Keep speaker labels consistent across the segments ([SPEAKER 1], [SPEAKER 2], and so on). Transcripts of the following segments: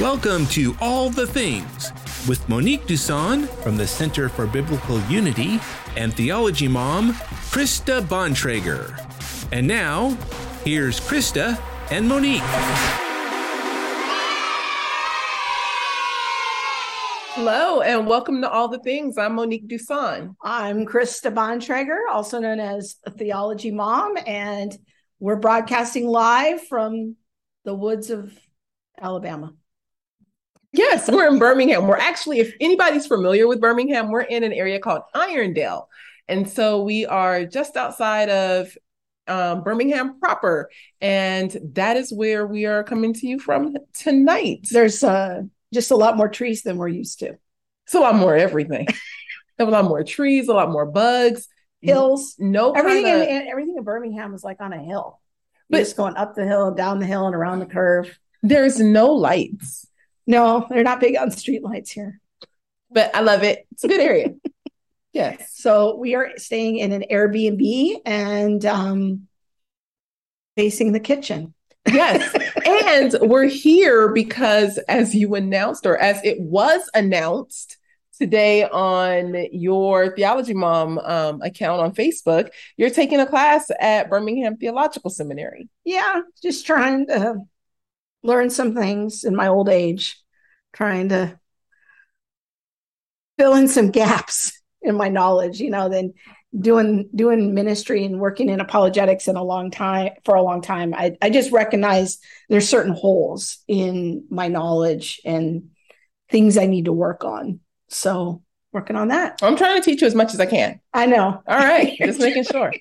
[SPEAKER 1] Welcome to All the Things with Monique Duson from the Center for Biblical Unity and Theology Mom, Krista Bontrager. And now, here's Krista and Monique.
[SPEAKER 2] Hello, and welcome to All the Things. I'm Monique Duson.
[SPEAKER 3] I'm Krista Bontrager, also known as a Theology Mom, and we're broadcasting live from the woods of Alabama.
[SPEAKER 2] Yes, we're in Birmingham. We're actually, if anybody's familiar with Birmingham, we're in an area called Irondale. And so we are just outside of um, Birmingham proper. And that is where we are coming to you from tonight.
[SPEAKER 3] There's uh, just a lot more trees than we're used to.
[SPEAKER 2] It's a lot more everything. a lot more trees, a lot more bugs,
[SPEAKER 3] hills.
[SPEAKER 2] No,
[SPEAKER 3] everything
[SPEAKER 2] kinda...
[SPEAKER 3] in everything in Birmingham is like on a hill. But just going up the hill, down the hill, and around the curve.
[SPEAKER 2] There's no lights.
[SPEAKER 3] No, they're not big on street lights here.
[SPEAKER 2] But I love it. It's a good area. yes.
[SPEAKER 3] So we are staying in an Airbnb and um, facing the kitchen.
[SPEAKER 2] yes. and we're here because, as you announced, or as it was announced today on your Theology Mom um, account on Facebook, you're taking a class at Birmingham Theological Seminary.
[SPEAKER 3] Yeah, just trying to learn some things in my old age, trying to fill in some gaps in my knowledge, you know, then doing doing ministry and working in apologetics in a long time for a long time. I, I just recognize there's certain holes in my knowledge and things I need to work on. So working on that.
[SPEAKER 2] I'm trying to teach you as much as I can.
[SPEAKER 3] I know.
[SPEAKER 2] All right. just making sure.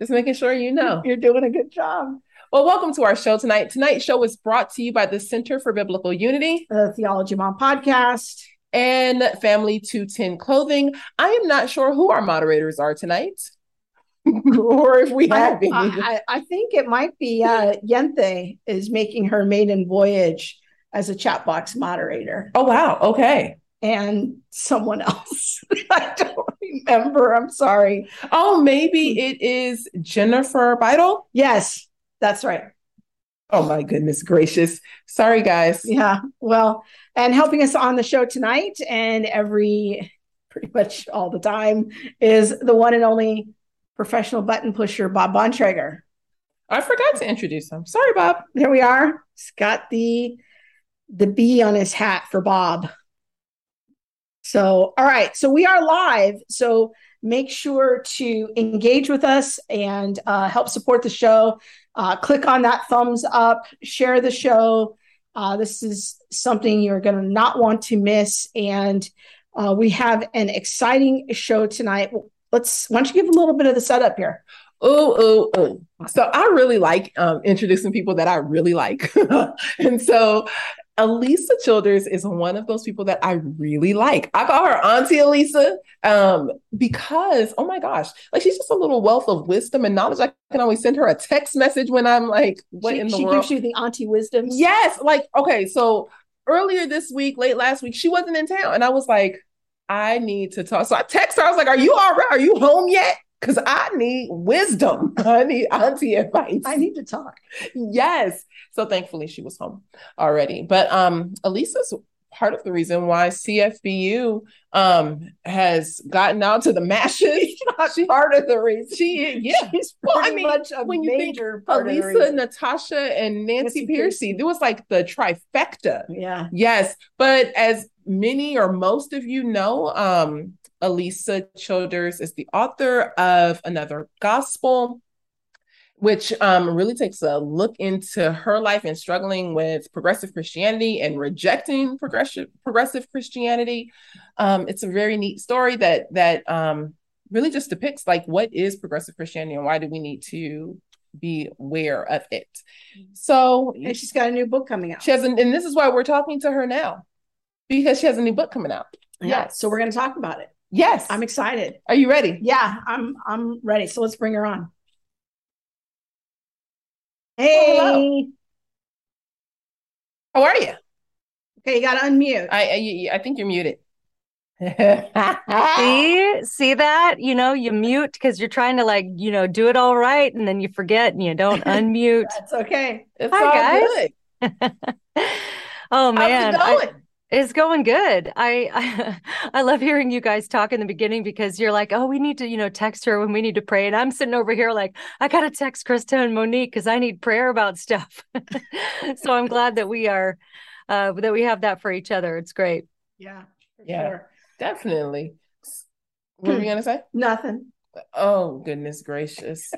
[SPEAKER 2] Just making sure you know.
[SPEAKER 3] You're doing a good job.
[SPEAKER 2] Well, welcome to our show tonight. Tonight's show is brought to you by the Center for Biblical Unity,
[SPEAKER 3] the Theology Mom podcast,
[SPEAKER 2] and Family 210 Clothing. I am not sure who our moderators are tonight. or if we have
[SPEAKER 3] I, I, I, think it might be uh, Yente is making her maiden voyage as a chat box moderator.
[SPEAKER 2] Oh, wow. Okay.
[SPEAKER 3] And someone else. I don't remember. I'm sorry.
[SPEAKER 2] Oh, maybe it is Jennifer Beidel?
[SPEAKER 3] Yes. That's right.
[SPEAKER 2] Oh my goodness gracious. Sorry, guys.
[SPEAKER 3] Yeah. Well, and helping us on the show tonight and every pretty much all the time is the one and only professional button pusher, Bob Bontrager.
[SPEAKER 2] I forgot to introduce him. Sorry, Bob.
[SPEAKER 3] There we are. He's got the the B on his hat for Bob. So, all right. So we are live. So make sure to engage with us and uh, help support the show uh, click on that thumbs up, share the show. Uh, this is something you're going to not want to miss. And uh, we have an exciting show tonight. Let's, why don't you give a little bit of the setup here?
[SPEAKER 2] Oh, oh, oh. So I really like um, introducing people that I really like. and so Alisa Childers is one of those people that I really like. I call her Auntie Alisa um, because, oh my gosh, like she's just a little wealth of wisdom and knowledge. I can always send her a text message when I'm like, what
[SPEAKER 3] she,
[SPEAKER 2] in the
[SPEAKER 3] she
[SPEAKER 2] world?
[SPEAKER 3] gives you the auntie wisdom.
[SPEAKER 2] Yes. Like, okay, so earlier this week, late last week, she wasn't in town. And I was like, I need to talk. So I text her. I was like, Are you all right? Are you home yet? Because I need wisdom. I need auntie advice.
[SPEAKER 3] I need to talk.
[SPEAKER 2] Yes. So thankfully she was home already. But um Alisa's part of the reason why CFBU um has gotten out to the masses.
[SPEAKER 3] she, part of the reason.
[SPEAKER 2] She yeah.
[SPEAKER 3] She's well, I mean, when you think
[SPEAKER 2] Alisa, Natasha, and Nancy, Nancy Pearcey, there was like the trifecta.
[SPEAKER 3] Yeah.
[SPEAKER 2] Yes. But as many or most of you know, um, Alisa Childers is the author of Another Gospel, which um, really takes a look into her life and struggling with progressive Christianity and rejecting progressive progressive Christianity. Um, it's a very neat story that that um, really just depicts like what is progressive Christianity and why do we need to be aware of it. So,
[SPEAKER 3] and she's got a new book coming out.
[SPEAKER 2] She has, an, and this is why we're talking to her now because she has a new book coming out.
[SPEAKER 3] Yeah, so we're going to talk about it.
[SPEAKER 2] Yes.
[SPEAKER 3] I'm excited.
[SPEAKER 2] Are you ready?
[SPEAKER 3] Yeah, I'm I'm ready. So let's bring her on. Hey. Oh,
[SPEAKER 2] How are you?
[SPEAKER 3] Okay, you got to unmute.
[SPEAKER 2] I, I I think you're muted.
[SPEAKER 4] see, see that? You know, you mute because you're trying to like, you know, do it all right, and then you forget and you don't unmute.
[SPEAKER 3] That's okay.
[SPEAKER 2] It's Hi, guys.
[SPEAKER 4] Oh man,
[SPEAKER 2] How's it going?
[SPEAKER 4] It's going good. I, I, I love hearing you guys talk in the beginning because you're like, oh, we need to, you know, text her when we need to pray, and I'm sitting over here like, I gotta text Krista and Monique because I need prayer about stuff. so I'm glad that we are, uh, that we have that for each other. It's great.
[SPEAKER 3] Yeah.
[SPEAKER 2] Yeah.
[SPEAKER 3] Sure.
[SPEAKER 2] Definitely. What were you gonna say?
[SPEAKER 3] Nothing.
[SPEAKER 2] Oh goodness gracious.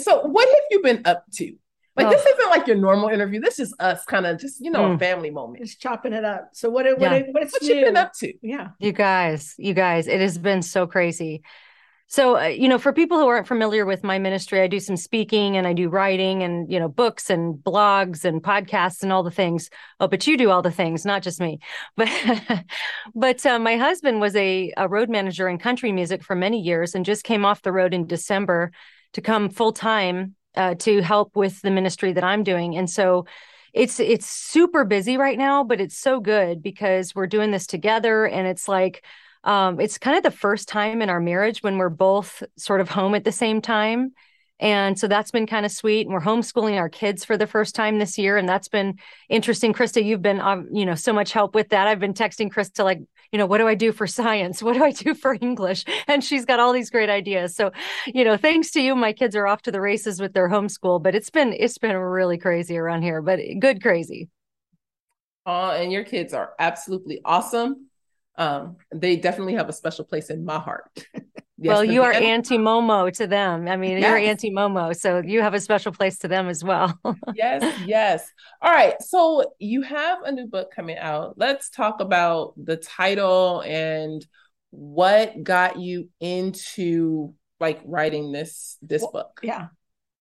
[SPEAKER 2] So what have you been up to? Like
[SPEAKER 4] Oh.
[SPEAKER 2] this isn't like your normal interview. This is us kind of just, you know, a
[SPEAKER 4] Mm.
[SPEAKER 2] family moment.
[SPEAKER 3] Just chopping it up. So what? What?
[SPEAKER 4] Yeah.
[SPEAKER 3] What's
[SPEAKER 2] What
[SPEAKER 3] new?
[SPEAKER 2] you been up to?
[SPEAKER 3] Yeah.
[SPEAKER 4] You guys, you guys, it has been so crazy. So, uh, you know, for people who aren't familiar with my ministry, I do some speaking and I do writing and, you know, books and blogs and podcasts and all the things. Oh, but you do all the things, not just me. But, but uh, my husband was a, a road manager in country music for many years and just came off the road in December to come full time uh, to help with the ministry that I'm doing. And so, it's it's super busy right now but it's so good because we're doing this together and it's like um it's kind of the first time in our marriage when we're both sort of home at the same time and so that's been kind of sweet. And we're homeschooling our kids for the first time this year and that's been interesting. Krista you've been um, you know so much help with that. I've been texting krista like you know what do i do for science? What do i do for english? And she's got all these great ideas. So you know thanks to you my kids are off to the races with their homeschool but it's been it's been really crazy around here but good crazy.
[SPEAKER 2] Uh, and your kids are absolutely awesome. Um, they definitely have a special place in my heart. Yes,
[SPEAKER 4] well, you are auntie Momo to them. I mean, you're auntie Momo, so you have a special place to them as well.
[SPEAKER 2] yes, yes. All right. So you have a new book coming out. Let's talk about the title and what got you into like writing this this
[SPEAKER 3] Well,
[SPEAKER 2] book.
[SPEAKER 3] Yeah.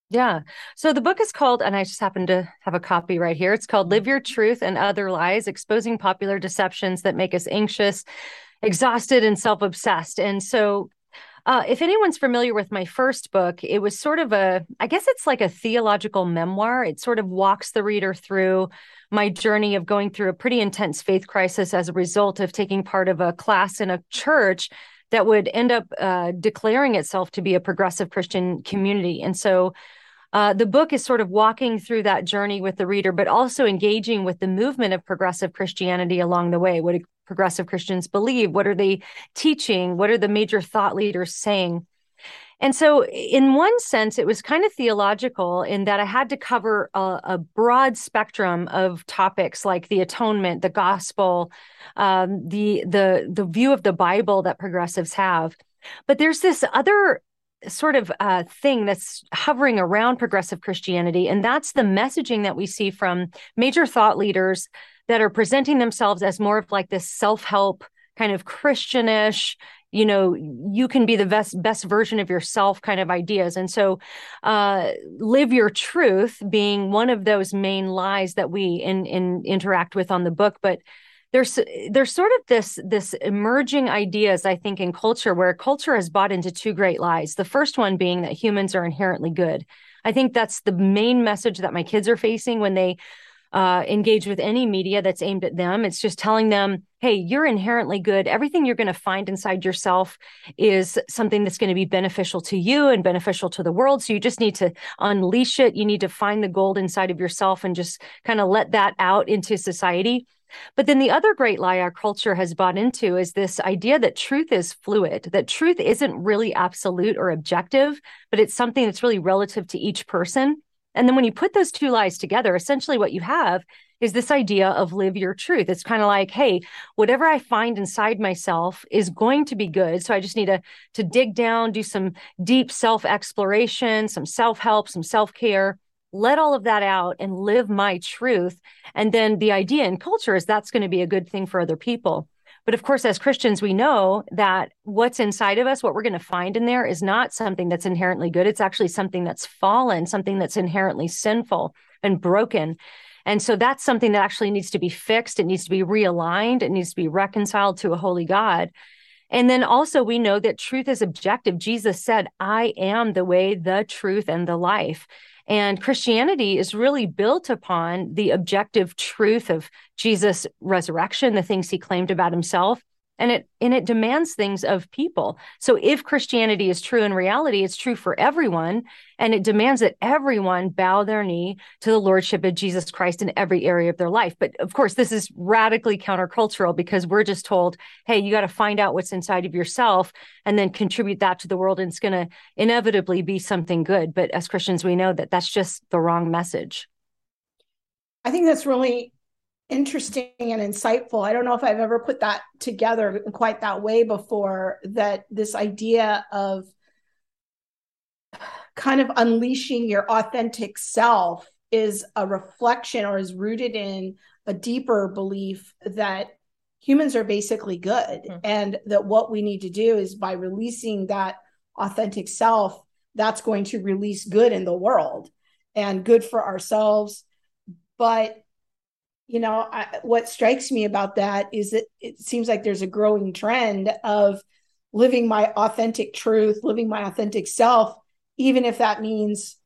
[SPEAKER 4] yeah. So the book is called, and I just happen to have a copy right here. It's called Live Your Truth and Other Lies Exposing Popular Deceptions That Make Us Anxious, Exhausted, and Self Obsessed. And so uh, if anyone's familiar with my first book, it was sort of a, I guess it's like a theological memoir. It sort of walks the reader through my journey of going through a pretty intense faith crisis as a result of taking part of a class in a church that would end up uh, declaring itself to be a progressive Christian community. And so uh, the book is sort of walking through that journey with the reader, but also engaging with the movement of progressive Christianity along the way. What progressive Christians believe? What are they teaching? What are the major thought leaders saying? And so, in one sense, it was kind of theological in that I had to cover a, a broad spectrum of topics like the atonement, the gospel, um, the the the view of the Bible that progressives have. But there's this other sort of uh, thing that's hovering around progressive Christianity, and that's the messaging that we see from major thought leaders that are presenting themselves as more of like this self-help kind of Christianish, you know, you can be the best best version of yourself kind of ideas. And so uh live your truth being one of those main lies that we in, in interact with on the book. But there's there's sort of this this emerging ideas I think in culture where culture has bought into two great lies. The first one being that humans are inherently good. I think that's the main message that my kids are facing when they uh, engage with any media that's aimed at them. It's just telling them, hey, you're inherently good. Everything you're going to find inside yourself is something that's going to be beneficial to you and beneficial to the world. So you just need to unleash it. You need to find the gold inside of yourself and just kind of let that out into society. But then the other great lie our culture has bought into is this idea that truth is fluid, that truth isn't really absolute or objective, but it's something that's really relative to each person. And then when you put those two lies together, essentially what you have is this idea of live your truth. It's kind of like, hey, whatever I find inside myself is going to be good. So I just need to, to dig down, do some deep self exploration, some self help, some self care, let all of that out and live my truth. And then the idea in culture is that's going to be a good thing for other people. But of course, as Christians, we know that what's inside of us, what we're going to find in there, is not something that's inherently good. It's actually something that's fallen, something that's inherently sinful and broken. And so that's something that actually needs to be fixed. It needs to be realigned. It needs to be reconciled to a holy God. And then also, we know that truth is objective. Jesus said, I am the way, the truth, and the life. And Christianity is really built upon the objective truth of Jesus' resurrection, the things he claimed about himself, and it and it demands things of people. So if christianity is true in reality it's true for everyone and it demands that everyone bow their knee to the lordship of jesus christ in every area of their life. But of course this is radically countercultural because we're just told hey you got to find out what's inside of yourself and then contribute that to the world and it's going to inevitably be something good. But as christians we know that that's just the wrong message.
[SPEAKER 3] I think that's really interesting and insightful. I don't know if I've ever put that together in quite that way before that this idea of kind of unleashing your authentic self is a reflection or is rooted in a deeper belief that humans are basically good mm-hmm. and that what we need to do is by releasing that authentic self that's going to release good in the world and good for ourselves but you know I, what strikes me about that is that it seems like there's a growing trend of living my authentic truth living my authentic self even if that means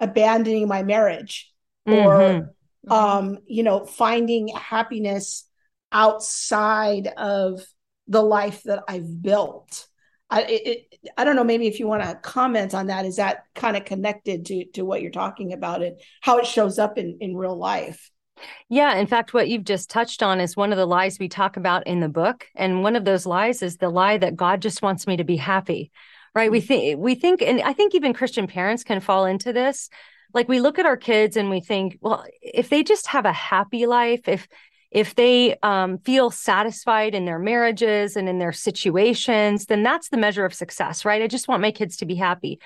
[SPEAKER 3] abandoning my marriage mm-hmm. or mm-hmm. um you know finding happiness outside of the life that i've built I, it, I don't know. Maybe if you want to comment on that, is that kind of connected to to what you're talking about and how it shows up in in real life?
[SPEAKER 4] Yeah, in fact, what you've just touched on is one of the lies we talk about in the book, and one of those lies is the lie that God just wants me to be happy. Right? We mm. think we think, and I think even Christian parents can fall into this. Like we look at our kids and we think, well, if they just have a happy life, if if they um, feel satisfied in their marriages and in their situations, then that's the measure of success, right? I just want my kids to be happy.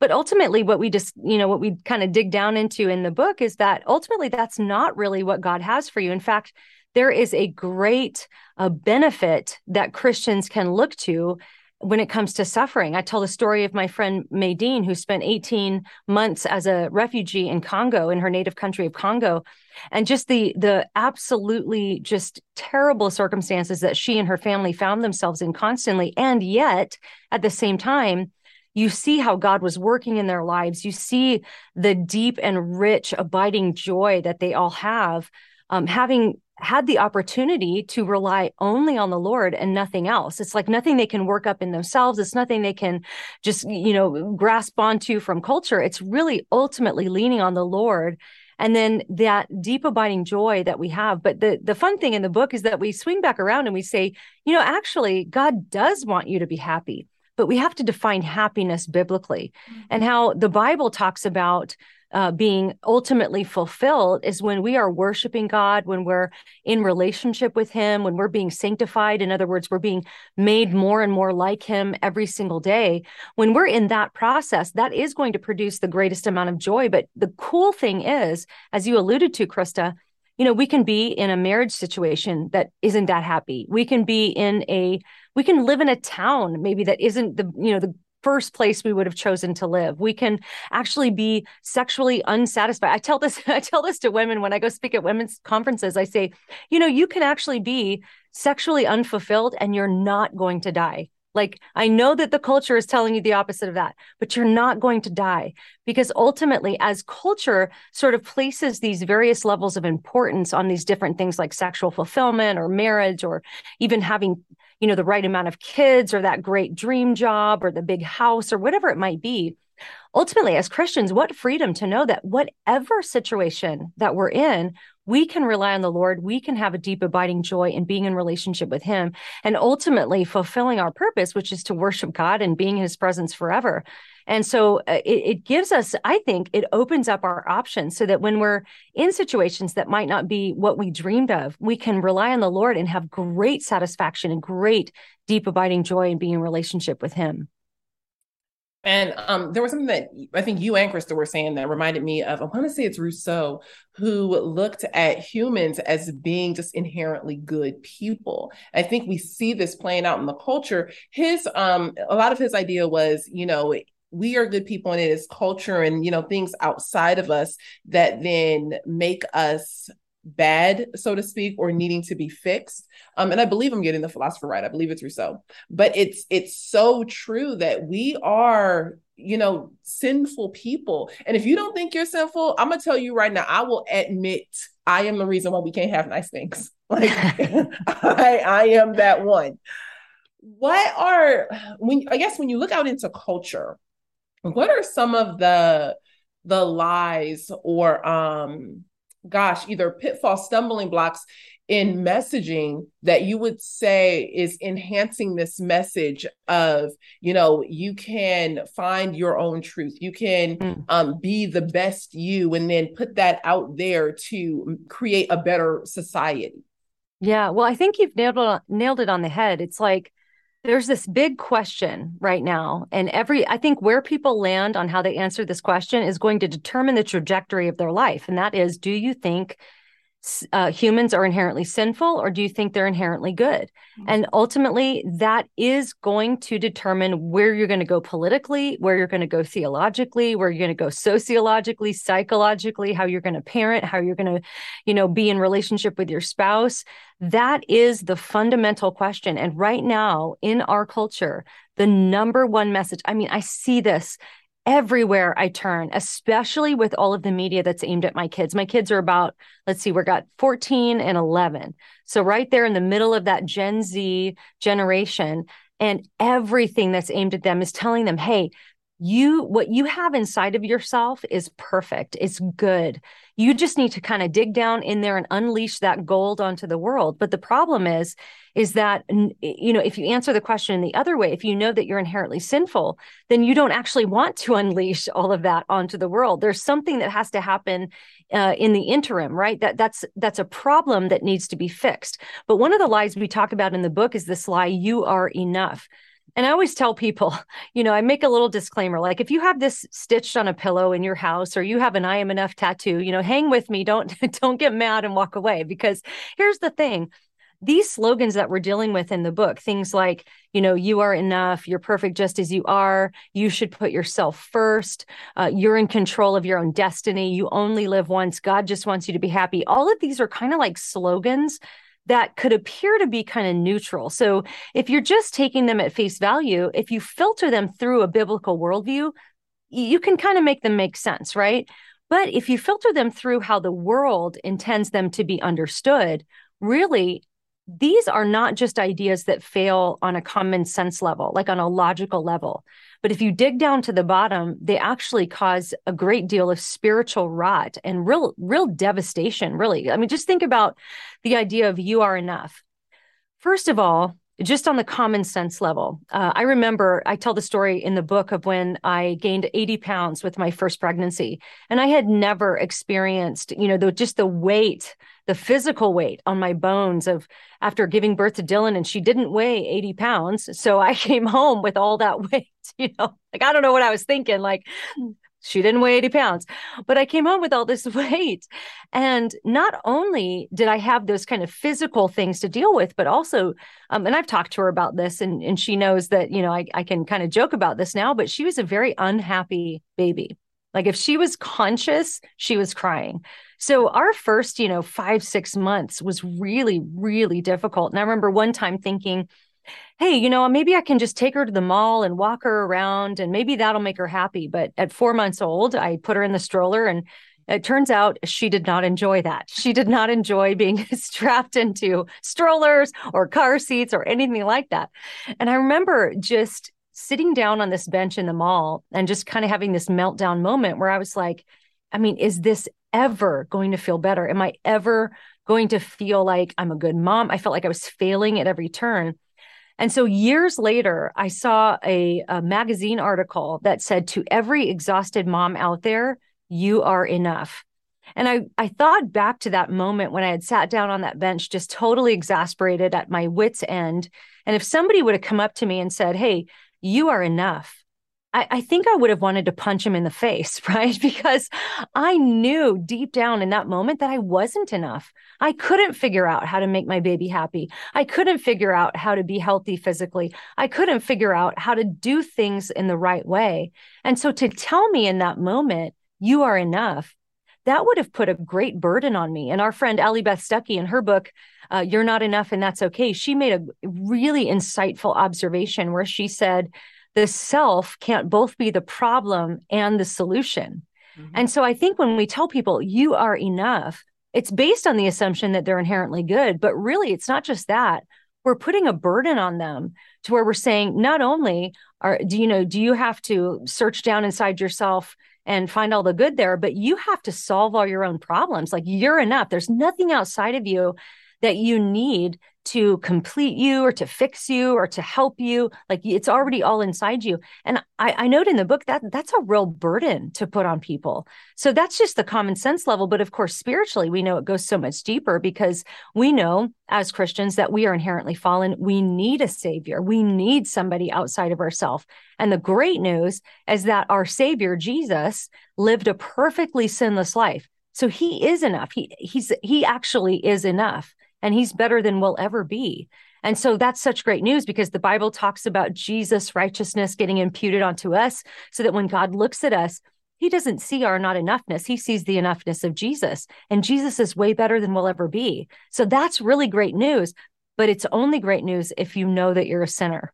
[SPEAKER 4] But ultimately, what we just, you know, what we kind of dig down into in the book is that ultimately that's not really what God has for you. In fact, there is a great uh, benefit that Christians can look to when it comes to suffering. I tell the story of my friend Maydeen, who spent 18 months as a refugee in Congo, in her native country of Congo, and just the the absolutely just terrible circumstances that she and her family found themselves in constantly. And yet, at the same time, you see how God was working in their lives. You see the deep and rich, abiding joy that they all have, um, having had the opportunity to rely only on the Lord and nothing else. It's like nothing they can work up in themselves. It's nothing they can just, you know, grasp onto from culture. It's really ultimately leaning on the Lord. And then that deep abiding joy that we have. But the, the fun thing in the book is that we swing back around and we say, you know, actually, God does want you to be happy, but we have to define happiness biblically mm-hmm. and how the Bible talks about uh, being ultimately fulfilled is when we are worshiping God, when we're in relationship with Him, when we're being sanctified. In other words, we're being made more and more like Him every single day. When we're in that process, that is going to produce the greatest amount of joy. But the cool thing is, as you alluded to, Krista, you know, we can be in a marriage situation that isn't that happy. We can be in a, we can live in a town maybe that isn't the, you know, the first place we would have chosen to live. We can actually be sexually unsatisfied. I tell this I tell this to women when I go speak at women's conferences. I say, you know, you can actually be sexually unfulfilled and you're not going to die. Like, I know that the culture is telling you the opposite of that, but you're not going to die because ultimately, as culture sort of places these various levels of importance on these different things like sexual fulfillment or marriage or even having you know, the right amount of kids or that great dream job or the big house or whatever it might be. Ultimately, as Christians, what freedom to know that whatever situation that we're in, we can rely on the Lord. We can have a deep, abiding joy in being in relationship with Him and ultimately fulfilling our purpose, which is to worship God and being in His presence forever. And so uh, it, it, gives us, I think, it opens up our options so that when we're in situations that might not be what we dreamed of, we can rely on the Lord and have great satisfaction and great, deep, abiding joy in being in relationship with Him.
[SPEAKER 2] And um, there was something that I think you and Krista were saying that reminded me of, I want to say it's Rousseau, who looked at humans as being just inherently good people. I think we see this playing out in the culture. His, um, a lot of his idea was, you know, we are good people and it is culture and you know things outside of us that then make us bad, so to speak, or needing to be fixed. Um, and I believe I'm getting the philosopher right. I believe it's Rousseau. But it's it's so true that we are, you know, sinful people. And if you don't think you're sinful, I'm gonna tell you right now, I will admit I am the reason why we can't have nice things. Like I, I am that one. What are when I guess when you look out into culture, what are some of the the lies or um gosh, either pitfall stumbling blocks in messaging that you would say is enhancing this message of you know you can find your own truth. You can mm. um, be the best you and then put that out there to create a better society.
[SPEAKER 4] Yeah. Well i think you've nailed it, nailed it on the head. It's like there's this big question right now and every i think where people land on how they answer this question is going to determine the trajectory of their life and that is do you think uh, humans are inherently sinful or do you think they're inherently good? Mm-hmm. and ultimately that is going to determine where you're going to go politically where you're going to go theologically where you're going to go sociologically psychologically how you're going to parent how you're going to you know be in relationship with your spouse. That is the fundamental question. And right now in our culture the number one message i mean i see this everywhere I turn, especially with all of the media that's aimed at my kids. My kids are about, let's see, we've got 14 and 11. So, right there in the middle of that Gen Z generation, and everything that's aimed at them is telling them, hey, you what you have inside of yourself is perfect it's good. You just need to kind of dig down in there and unleash that gold onto the world. But the problem is is that you know if you answer the question in the other way if you know that you're inherently sinful then you don't actually want to unleash all of that onto the world. There's something that has to happen uh, in the interim right? That that's that's a problem that needs to be fixed. But one of the lies we talk about in the book is this lie you are enough and I always tell people, you know, I make a little disclaimer like if you have this stitched on a pillow in your house or you have an I am enough tattoo, you know, hang with me, don't don't get mad and walk away. Because here's the thing. These slogans that we're dealing with in the book, things like, you know, you are enough, you're perfect just as you are, you should put yourself first, uh, you're in control of your own destiny, you only live once, God just wants you to be happy. All of these are kind of like slogans that could appear to be kind of neutral. So if you're just taking them at face value, if you filter them through a biblical worldview, you can kind of make them make sense, right? But if you filter them through how the world intends them to be understood, really, these are not just ideas that fail on a common sense level, like on a logical level. But if you dig down to the bottom, they actually cause a great deal of spiritual rot and real, real devastation, really. I mean, just think about the idea of you are enough. First of all, just on the common sense level, uh, I remember I tell the story in the book of when I gained 80 pounds with my first pregnancy, and I had never experienced, you know, the, just the weight, the physical weight on my bones of after giving birth to Dylan, and she didn't weigh 80 pounds. So I came home with all that weight, you know, like I don't know what I was thinking, like she didn't weigh 80 pounds, but I came home with all this weight. And not only did I have those kind of physical things to deal with, but also, um, and I've talked to her about this and, and she knows that, you know, I, I can kind of joke about this now, but she was a very unhappy baby. Like if she was conscious, she was crying. So our first, you know, five, six months was really, really difficult. And I remember one time thinking, hey, you know, maybe I can just take her to the mall and walk her around and maybe that'll make her happy. But at four months old, I put her in the stroller and it turns out she did not enjoy that. She did not enjoy being strapped into strollers or car seats or anything like that. And I remember just sitting down on this bench in the mall and just kind of having this meltdown moment where I was like, I mean, is this ever going to feel better? Am I ever going to feel like I'm a good mom? I felt like I was failing at every turn. And so years later, I saw a, a, magazine article that said to every exhausted mom out there, you are enough. And I, I thought back to that moment when I had sat down on that bench, just totally exasperated at my wits' end. And if somebody would have come up to me and said, Hey, you are enough, I, I think I would have wanted to punch him in the face, right? Because I knew deep down in that moment that I wasn't enough. I couldn't figure out how to make my baby happy. I couldn't figure out how to be healthy physically. I couldn't figure out how to do things in the right way. And so to tell me in that moment, you are enough, that would have put a great burden on me. And our friend Allie Beth Stuckey in her book, uh, You're Not Enough and That's Okay, she made a really insightful observation where she said, the self can't both be the problem and the solution. Mm-hmm. And so I think when we tell people you are enough, it's based on the assumption that they're inherently good, but really it's not just that. We're putting a burden on them to where we're saying not only are do you know do you have to search down inside yourself and find all the good there, but you have to solve all your own problems. Like you're enough. There's nothing outside of you that you need to complete you or to fix you or to help you like it's already all inside you. And I, I note in the book that that's a real burden to put on people. So that's just the common sense level but of course spiritually we know it goes so much deeper because we know as christians that we are inherently fallen. We need a savior. We need somebody outside of ourselves and the great news is that our savior jesus lived a perfectly sinless life. So he is enough. He he's he actually is enough and he's better than we'll ever be. And so that's such great news because the Bible talks about Jesus' righteousness getting imputed onto us so that when God looks at us, he doesn't see our not enoughness. He sees the enoughness of Jesus. And Jesus is way better than we'll ever be. So that's really great news. But it's only great news if you know that you're a sinner.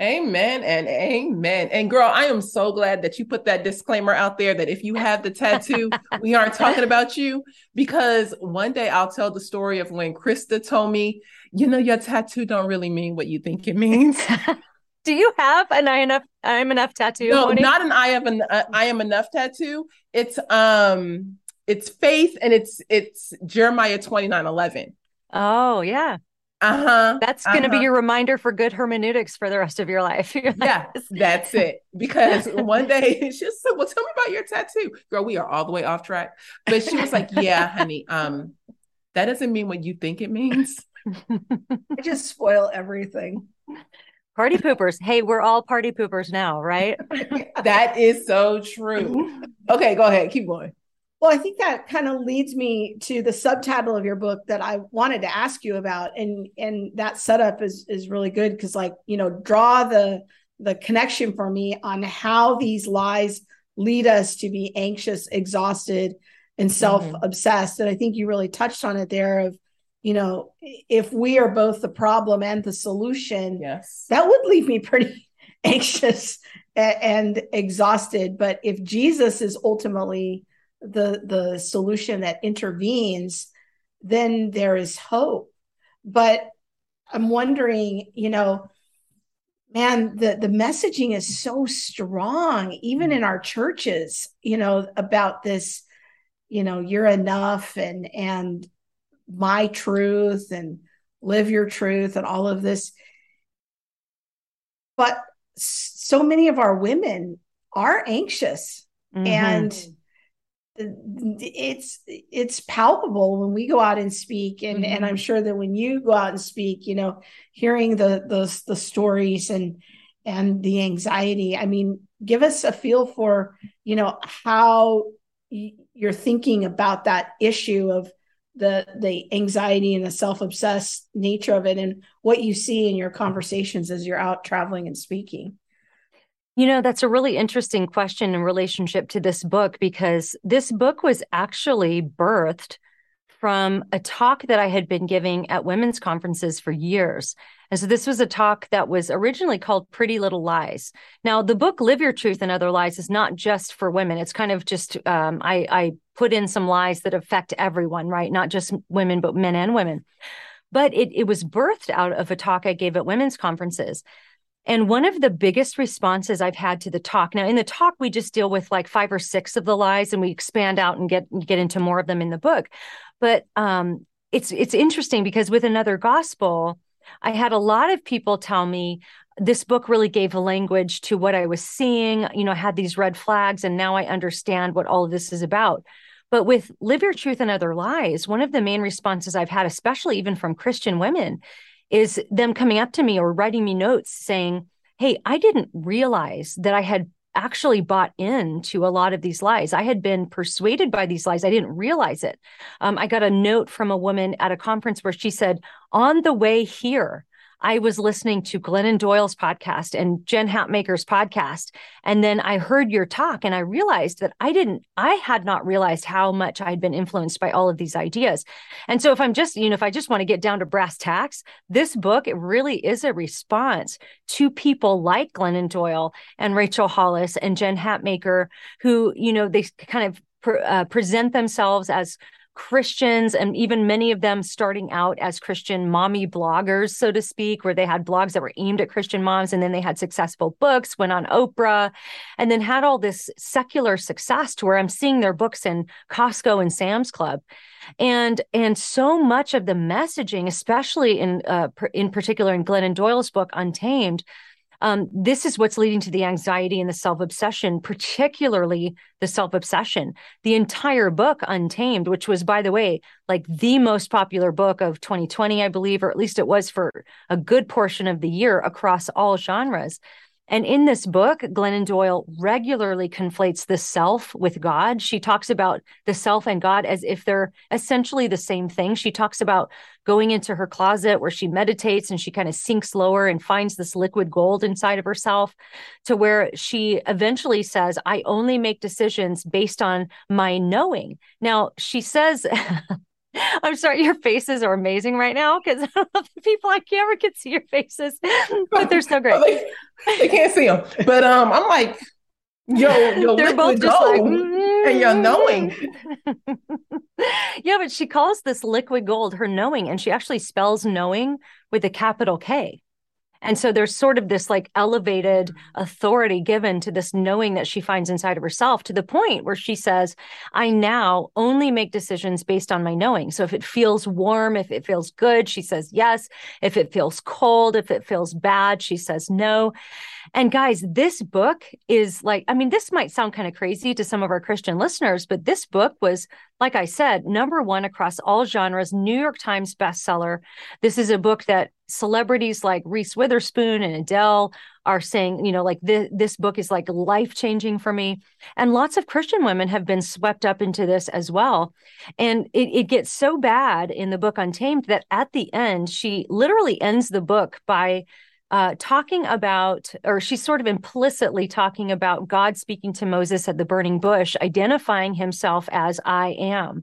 [SPEAKER 2] Amen and amen. And girl, I am so glad that you put that disclaimer out there that if you have the tattoo, we aren't talking about you because one day I'll tell the story of when Krista told me, you know, your tattoo don't really mean what you think it means.
[SPEAKER 4] Do you have an I enough I'm enough tattoo?
[SPEAKER 2] No, not an I have an uh, I am enough tattoo. It's um it's faith and it's it's Jeremiah 29 11.
[SPEAKER 4] Oh yeah.
[SPEAKER 2] Uh-huh.
[SPEAKER 4] That's going to uh-huh. be your reminder for good hermeneutics for the rest of your life.
[SPEAKER 2] yeah, that's it. Because one day she said, Well, tell me about your tattoo. Girl, we are all the way off track. But she was like, Yeah, honey, um, that doesn't mean what you think it means.
[SPEAKER 3] I just spoil everything.
[SPEAKER 4] Party poopers. Hey, we're all party poopers now, right?
[SPEAKER 2] that is so true. Okay, go ahead. Keep going.
[SPEAKER 3] Well, I think that kind of leads me to the subtitle of your book that I wanted to ask you about, and and that setup is is really good because, like, you know, draw the the connection for me on how these lies lead us to be anxious, exhausted, and self obsessed. Mm-hmm. And I think you really touched on it there. Of you know, if we are both the problem and the solution,
[SPEAKER 2] yes,
[SPEAKER 3] that would leave me pretty anxious and, and exhausted. But if Jesus is ultimately the the solution that intervenes then there is hope. But i'm wondering you know man the the messaging is so strong even in our churches you know about this you know you're enough and and my truth and live your truth and all of this. But so many of our women are anxious mm-hmm. and it's it's palpable when we go out and speak and mm-hmm. and i'm sure that when you go out and speak you know hearing the the the stories and and the anxiety i mean give us a feel for you know how you're thinking about that issue of the the anxiety and the self-obsessed nature of it and what you see in your conversations as you're out traveling and speaking
[SPEAKER 4] you know, that's a really interesting question in relationship to this book because this book was actually birthed from a talk that I had been giving at women's conferences for years. And so this was a talk that was originally called Pretty Little Lies. Now, the book Live Your Truth and Other Lies is not just for women. It's kind of just, um, I, I put in some lies that affect everyone, right? Not just women, but men and women. But it, it was birthed out of a talk I gave at women's conferences. And one of the biggest responses I've had to the talk now in the talk we just deal with like five or six of the lies and we expand out and get get into more of them in the book. But um, it's it's interesting because with another gospel, I had a lot of people tell me this book really gave a language to what I was seeing. You know, I had these red flags, and now I understand what all of this is about. But with Live Your Truth and Other Lies, one of the main responses I've had, especially even from Christian women, is them coming up to me or writing me notes saying, Hey, I didn't realize that I had actually bought into a lot of these lies. I had been persuaded by these lies. I didn't realize it. Um, I got a note from a woman at a conference where she said, On the way here, I was listening to Glennon Doyle's podcast and Jen Hatmaker's podcast. And then I heard your talk and I realized that I didn't, I had not realized how much I had been influenced by all of these ideas. And so if I'm just, you know, if I just want to get down to brass tacks, this book, it really is a response to people like Glennon Doyle and Rachel Hollis and Jen Hatmaker, who, you know, they kind of pre- uh, present themselves as Christians, and even many of them starting out as Christian mommy bloggers, so to speak, where they had blogs that were aimed at Christian moms. And then they had successful books, went on Oprah, and then had all this secular success to where I'm seeing their books in Costco and Sam's Club. And and so much of the messaging, especially in uh, in particular in Glennon Doyle's book Untamed, um, this is what's leading to the anxiety and the self obsession, particularly the self obsession. The entire book, Untamed, which was, by the way, like the most popular book of 2020, I believe, or at least it was for a good portion of the year across all genres. And in this book, Glennon Doyle regularly conflates the self with God. She talks about the self and God as if they're essentially the same thing. She talks about going into her closet where she meditates and she kind of sinks lower and finds this liquid gold inside of herself to where she eventually says, I only make decisions based on my knowing. Now, she says, I'm sorry, your faces are amazing right now because the people on camera can see your faces, but they're so great.
[SPEAKER 2] they, they, can't see them, but um, I'm like, yo, yo, they're both just like, mm-hmm. and you're knowing.
[SPEAKER 4] yeah, but she calls this liquid gold her knowing, and she actually spells knowing with a capital K. And so there's sort of this like elevated mm-hmm. authority given to this knowing that she finds inside of herself to the point where she says, I now only make decisions based on my knowing. So if it feels warm, if it feels good, she says yes. If it feels cold, if it feels bad, she says no. And guys, this book is like, I mean, this might sound kind of crazy to some of our Christian listeners, but this book was, like I said, number one across all genres, New York Times bestseller. This is a book that celebrities like Reese Witherspoon and Adele are saying, you know, like this, this book is like life changing for me. And lots of Christian women have been swept up into this as well. And it, it gets so bad in the book Untamed that at the end, she literally ends the book by uh, talking about, or she's sort of implicitly talking about God speaking to Moses at the burning bush, identifying himself as I am.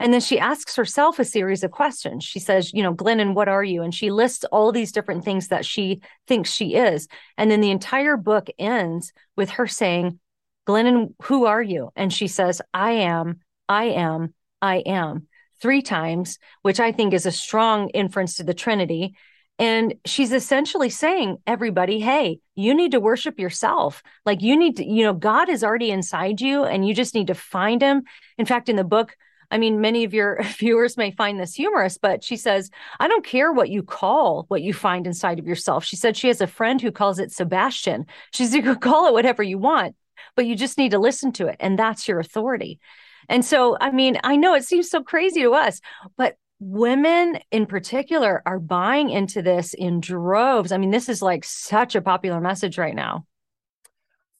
[SPEAKER 4] And then she asks herself a series of questions. She says, You know, Glennon, what are you? And she lists all these different things that she thinks she is. And then the entire book ends with her saying, Glennon, who are you? And she says, I am, I am, I am three times, which I think is a strong inference to the Trinity. And she's essentially saying, everybody, hey, you need to worship yourself. Like you need to, you know, God is already inside you and you just need to find him. In fact, in the book, I mean, many of your viewers may find this humorous, but she says, I don't care what you call what you find inside of yourself. She said she has a friend who calls it Sebastian. She said, you could call it whatever you want, but you just need to listen to it. And that's your authority. And so, I mean, I know it seems so crazy to us, but women in particular are buying into this in droves. I mean, this is like such a popular message right now.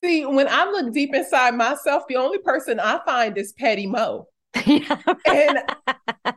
[SPEAKER 2] See, when I look deep inside myself, the only person I find is Petty Mo. Yeah. and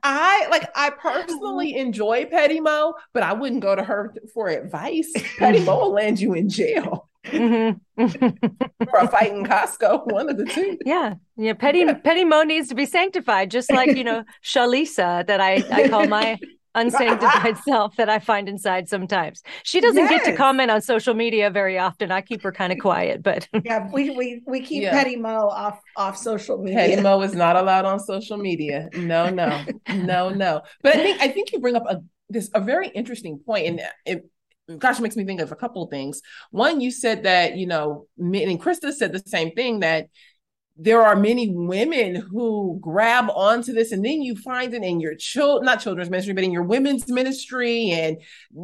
[SPEAKER 2] I like I personally enjoy Petty Mo, but I wouldn't go to her for advice. Petty Mo will land you in jail. Mm-hmm. or a fight in Costco, one of the two.
[SPEAKER 4] Yeah. Yeah. Petty yeah. Petty Mo needs to be sanctified, just like, you know, Shalisa that I, I call my unsanctified self that I find inside sometimes. She doesn't yes. get to comment on social media very often. I keep her kind of quiet, but
[SPEAKER 3] yeah, we we, we keep yeah. Petty Mo off off social media.
[SPEAKER 2] Petty Mo is not allowed on social media. No, no, no, no. But I think I think you bring up a this a very interesting point, and it gosh, makes me think of a couple of things. One, you said that, you know, and Krista said the same thing that there are many women who grab onto this and then you find it in your child not children's ministry but in your women's ministry and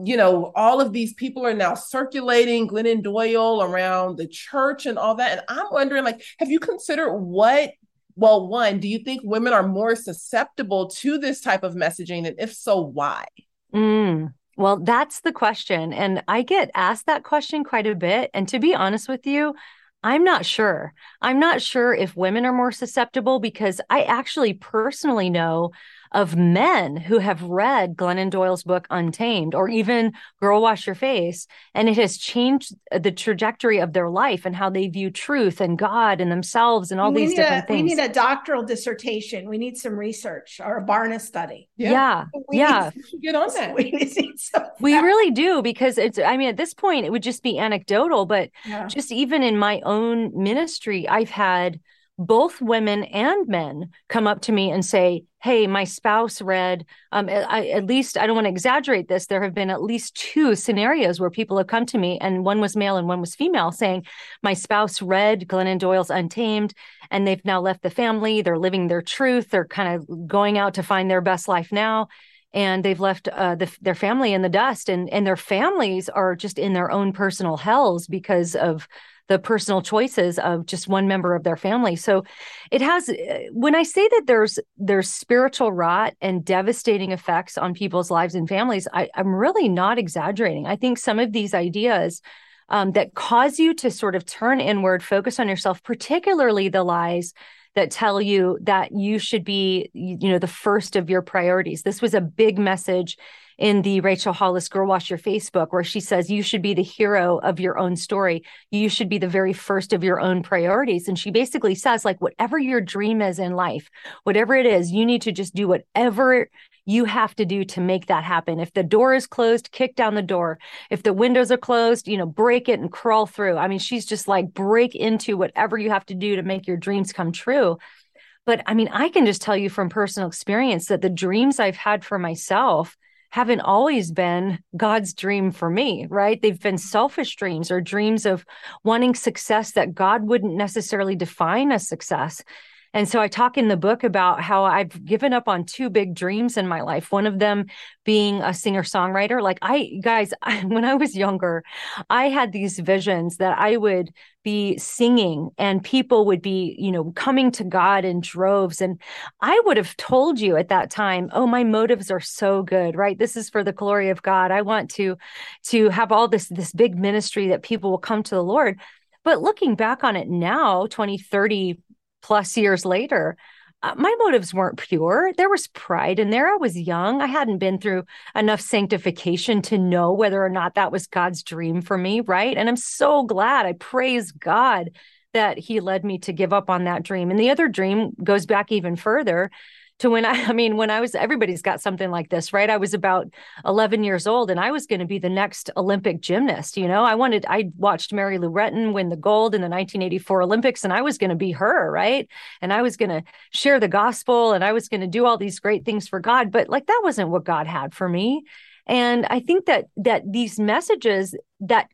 [SPEAKER 2] you know all of these people are now circulating glennon doyle around the church and all that and i'm wondering like have you considered what well one do you think women are more susceptible to this type of messaging and if so why
[SPEAKER 4] mm. Well, that's the question. And I get asked that question quite a bit. And to be honest with you, I'm not sure. I'm not sure if women are more susceptible because I actually personally know of men who have read Glennon Doyle's book Untamed or even Girl Wash Your Face. And it has changed the trajectory of their life and how they view truth and God and themselves and all
[SPEAKER 3] we
[SPEAKER 4] these different
[SPEAKER 3] a,
[SPEAKER 4] things.
[SPEAKER 3] We need a doctoral dissertation. We need some research or a Barna study.
[SPEAKER 4] Yeah. Yeah.
[SPEAKER 2] We
[SPEAKER 4] yeah.
[SPEAKER 2] get on that.
[SPEAKER 3] We, need some
[SPEAKER 4] we really do because it's, I mean, at this point, it would just be anecdotal, but
[SPEAKER 3] yeah.
[SPEAKER 4] just even in my own ministry, I've had both women and men come up to me and say, Hey, my spouse read, um, I, at least, I don't want to exaggerate this. There have been at least two scenarios where people have come to me, and one was male and one was female, saying, My spouse read Glennon Doyle's Untamed, and they've now left the family. They're living their truth. They're kind of going out to find their best life now. And they've left uh, the, their family in the dust, and, and their families are just in their own personal hells because of the personal choices of just one member of their family. So it has uh, when i say that there's there's spiritual rot and devastating effects on people's lives and families I, i'm really not exaggerating. I think some of these ideas um, that cause you to sort of turn inward focus on yourself particularly the lies that tell you that you should be you know the first of your priorities. This was a big message in the Rachel Hollis Girl Wash Your Face book, where she says you should be the hero of your own story. You should be the very first of your own priorities. And she basically says, like, whatever your dream is in life, whatever it is, you need to just do whatever you have to do to make that happen. If the door is closed, kick down the door. If the windows are closed, you know, break it and crawl through. I mean, she's just like, break into whatever you have to do to make your dreams come true. But I mean, I can just tell you from personal experience that the dreams I've had for myself haven't always been God's dream for me, right? They've been selfish dreams or dreams of wanting success that God wouldn't necessarily define as success. And so I talk in the book about how I've given up on two big dreams in my life. One of them being a singer songwriter. Like I, guys, I, when I was younger, I had these visions that I would be singing and people would be, you know, coming to God in droves. And I would have told you at that time, oh, my motives are so good, right? This is for the glory of God. I want to, to have all this, this big ministry that people will come to the Lord. But looking back on it now, 20, 30 plus years later, uh, my motives weren't pure. There was pride in there. I was young. I hadn't been through enough sanctification to know whether or not that was God's dream for me, right? And I'm so glad. I praise God that He led me to give up on that dream. And the other dream goes back even further to when I, I mean, when I was, everybody's got something like this, right? I was about 11 years old and I was going to be the next Olympic gymnast. You know, I wanted, I watched Mary Lou Retton win the gold in the 1984 Olympics and I was going to be her, right? And I was going to share the gospel and I was going to do all these great things for God. But like, that wasn't what God had for me. And I think that, that these messages that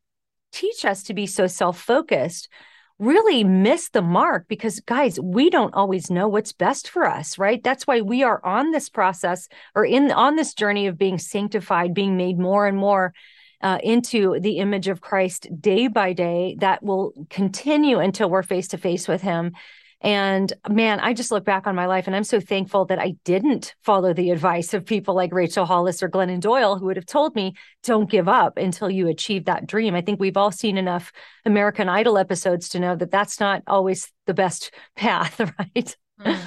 [SPEAKER 4] teach us to be so self focused really miss the mark because guys we don't always know what's best for us right? That's why we are on this process or in on this journey of being sanctified being made more and more uh, into the image of Christ day by day that will continue until we're face to face with him and man, I just look back on my life and I'm so thankful that I didn't follow the advice of people like Rachel Hollis or Glennon Doyle, who would have told me, don't give up until you achieve that dream. I think we've all seen enough American Idol episodes to know that that's not always the best path, right? Mm.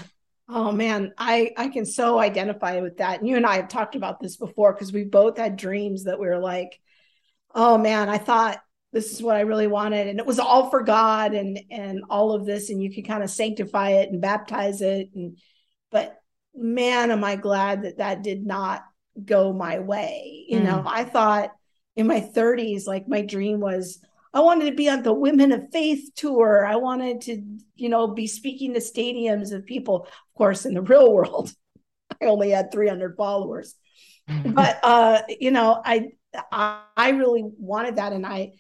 [SPEAKER 3] Oh man, I I can so identify with that. And you and I have talked about this before because we both had dreams that we were like, oh man, I thought this is what I really wanted. And it was all for God and and all of this. And you can kind of sanctify it and baptize it. And but man, am I glad that that did not go my way. You mm. know, I thought in my 30s, like my dream was I wanted to be on the Women of Faith tour. I wanted to, you know, be speaking to stadiums of people. Of course, in the real world, I only had 300 followers. but uh, you know, I I really wanted that and I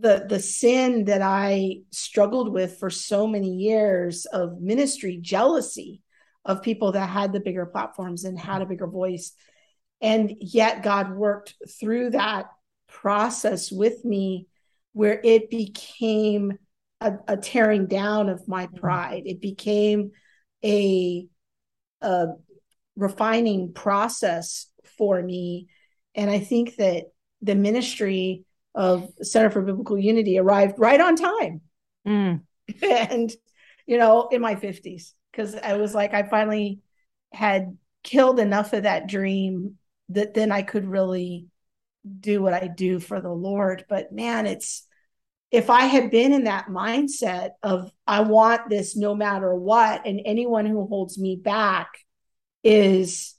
[SPEAKER 3] the the sin that I struggled with for so many years of ministry jealousy of people that had the bigger platforms and had a bigger voice. And yet God worked through that process with me where it became a, a tearing down of my mm-hmm. pride. It became a, a refining process for me. And I think that the ministry of Center for Biblical Unity arrived right on time. Mm. And, you know, in my 50s, because I was like, I finally had killed enough of that dream that then I could really do what I do for the Lord. But man, it's if I had been in that mindset of I want this no matter what, and anyone who holds me back is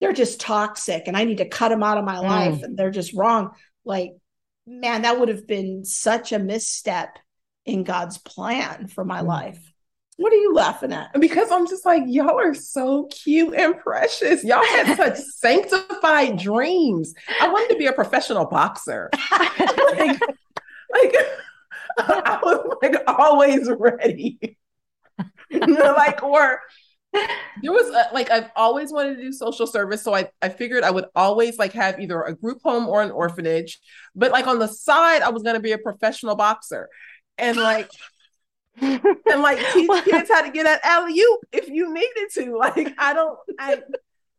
[SPEAKER 3] they're just toxic and I need to cut them out of my mm. life and they're just wrong. Like, man, that would have been such a misstep in God's plan for my mm. life. What are you laughing at?
[SPEAKER 2] Because I'm just like, y'all are so cute and precious. Y'all had such sanctified dreams. I wanted to be a professional boxer. like, like I was like always ready. like, or there was a, like I've always wanted to do social service, so I I figured I would always like have either a group home or an orphanage. But like on the side, I was gonna be a professional boxer, and like and like teach kids how to get at alley oop if you needed to. Like I don't, I.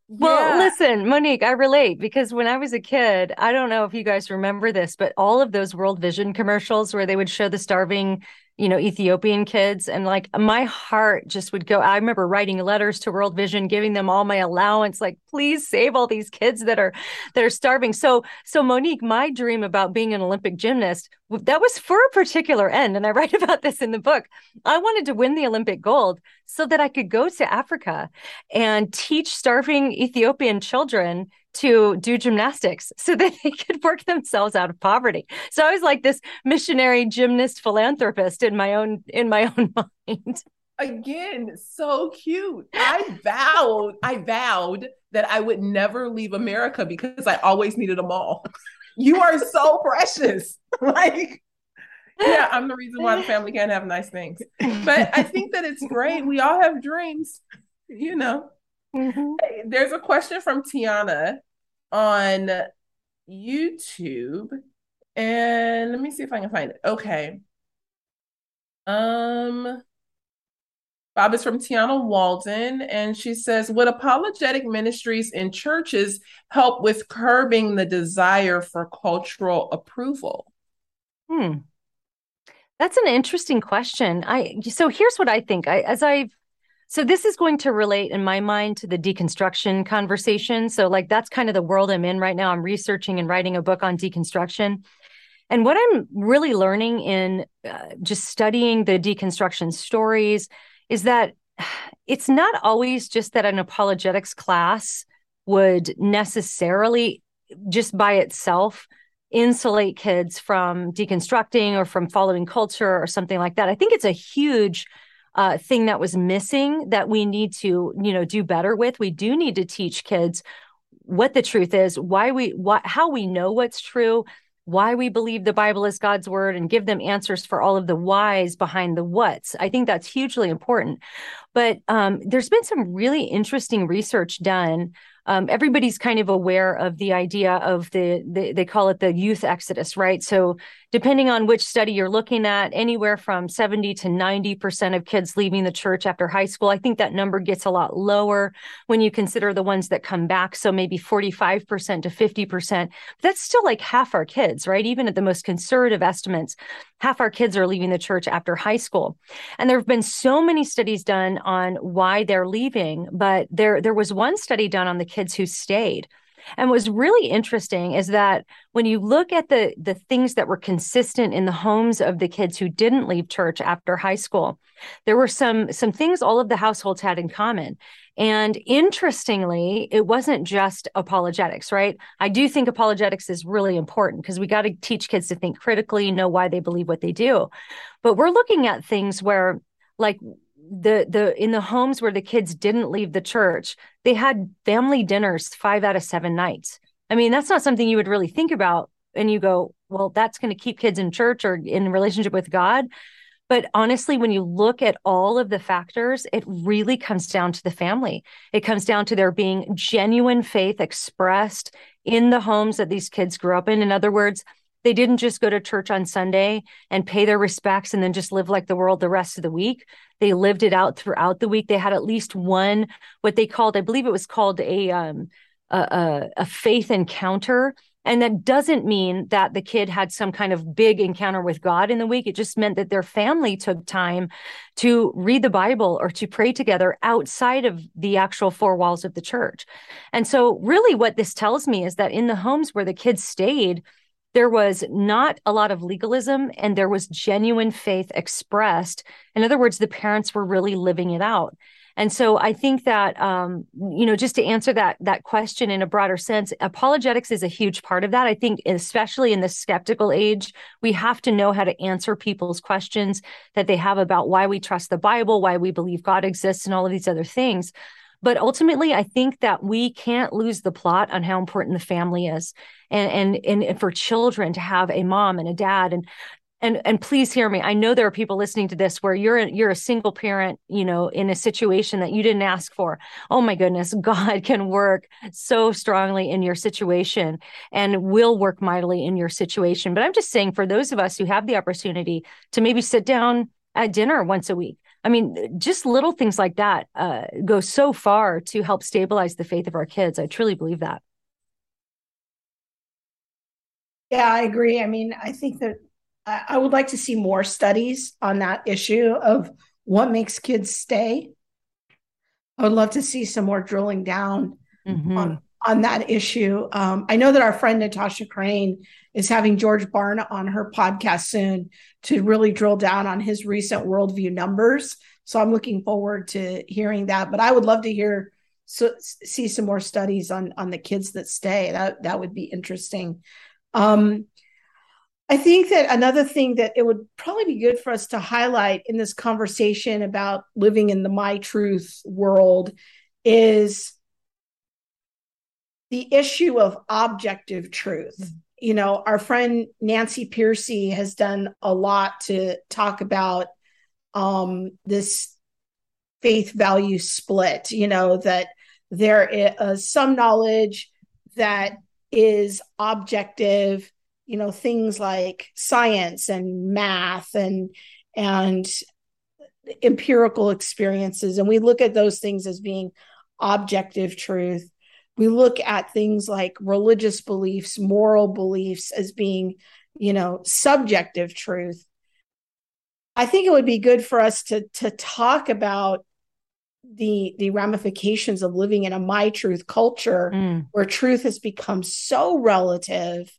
[SPEAKER 4] Well, yeah. listen, Monique, I relate because when I was a kid, I don't know if you guys remember this, but all of those World Vision commercials where they would show the starving you know, Ethiopian kids. And like my heart just would go. I remember writing letters to World Vision, giving them all my allowance, like, please save all these kids that are that are starving. So, so Monique, my dream about being an Olympic gymnast, that was for a particular end. And I write about this in the book. I wanted to win the Olympic gold so that I could go to Africa and teach starving Ethiopian children to do gymnastics so that they could work themselves out of poverty. So I was like this missionary gymnast philanthropist in my own in my own mind.
[SPEAKER 2] Again, so cute. I vowed, I vowed that I would never leave America because I always needed a mall. You are so precious. Like yeah, I'm the reason why the family can't have nice things. But I think that it's great. We all have dreams, you know. Mm-hmm. There's a question from Tiana on YouTube. And let me see if I can find it. Okay. Um Bob is from Tiana Walden, and she says, Would apologetic ministries in churches help with curbing the desire for cultural approval?
[SPEAKER 4] Hmm. That's an interesting question. I so here's what I think. I, as I've so this is going to relate in my mind to the deconstruction conversation. So like that's kind of the world I'm in right now. I'm researching and writing a book on deconstruction. And what I'm really learning in uh, just studying the deconstruction stories is that it's not always just that an apologetics class would necessarily just by itself insulate kids from deconstructing or from following culture or something like that. I think it's a huge uh, thing that was missing that we need to you know do better with. We do need to teach kids what the truth is why we how we know what's true why we believe the bible is god's word and give them answers for all of the whys behind the whats. I think that's hugely important. But um, there's been some really interesting research done. Um, everybody's kind of aware of the idea of the, the, they call it the youth exodus right? So depending on which study you're looking at anywhere from 70 to 90% of kids leaving the church after high school. I think that number gets a lot lower when you consider the ones that come back. So maybe 45% to 50% that's still like half our kids right? Even at the most conservative estimates half our kids are leaving the church after high school. And there have been so many studies done on why they're leaving but there there was one study done on the kids who stayed. And what's really interesting is that when you look at the the things that were consistent in the homes of the kids who didn't leave church after high school, there were some some things all of the households had in common. And interestingly, it wasn't just apologetics, right? I do think apologetics is really important because we got to teach kids to think critically, know why they believe what they do. But we're looking at things where like the the in the homes where the kids didn't leave the church they had family dinners five out of seven nights. I mean that's not something you would really think about and you go well that's going to keep kids in church or in relationship with god. But honestly when you look at all of the factors it really comes down to the family. It comes down to there being genuine faith expressed in the homes that these kids grew up in. In other words they didn't just go to church on Sunday and pay their respects and then just live like the world the rest of the week. They lived it out throughout the week. They had at least one, what they called, I believe it was called a, um, a, a faith encounter And that doesn't mean that the kid had some kind of big encounter with God in the week. It just meant that their family took time to read the Bible or to pray together outside of the actual four walls of the church. And so, really, what this tells me is that in the homes where the kids stayed, there was not a lot of legalism and there was genuine faith expressed. In other words, the parents were really living it out. And so I think that um, you know, just to answer that that question in a broader sense, apologetics is a huge part of that. I think, especially in the skeptical age, we have to know how to answer people's questions that they have about why we trust the Bible, why we believe God exists, and all of these other things. But ultimately, I think that we can't lose the plot on how important the family is, and and and for children to have a mom and a dad. And and and please hear me i know there are people listening to this where you're you're a single parent you know in a situation that you didn't ask for. Oh my goodness god can work so strongly in your situation and will work mightily in your situation. But i'm just saying for those of us who have the opportunity to maybe sit down at dinner once a week i mean just little things like that uh, go so far to help stabilize the faith of our kids i truly believe that
[SPEAKER 3] yeah i agree i mean i think that I would like to see more studies on that issue of what makes kids stay. I would love to see some more drilling down mm-hmm. on, on that issue. Um, I know that our friend Natasha Crain is having George Barna on her podcast soon to really drill down on his recent worldview numbers. So I'm looking forward to hearing that. But I would love to hear so see some more studies on on the kids that stay. That that would be interesting. Um, I think that another thing that it would probably be good for us to highlight in this conversation about living in the my truth world is the issue of objective truth. You know, our friend Nancy Pearcey has done a lot to talk about um, this faith value split, you know, that there is some knowledge that is objective you know things like science and math and and empirical experiences. And we look at those things as being objective truth we look at things like religious beliefs moral beliefs as being you know subjective truth. I think it would be good for us to to talk about the the ramifications of living in a my truth culture mm. where truth has become so relative.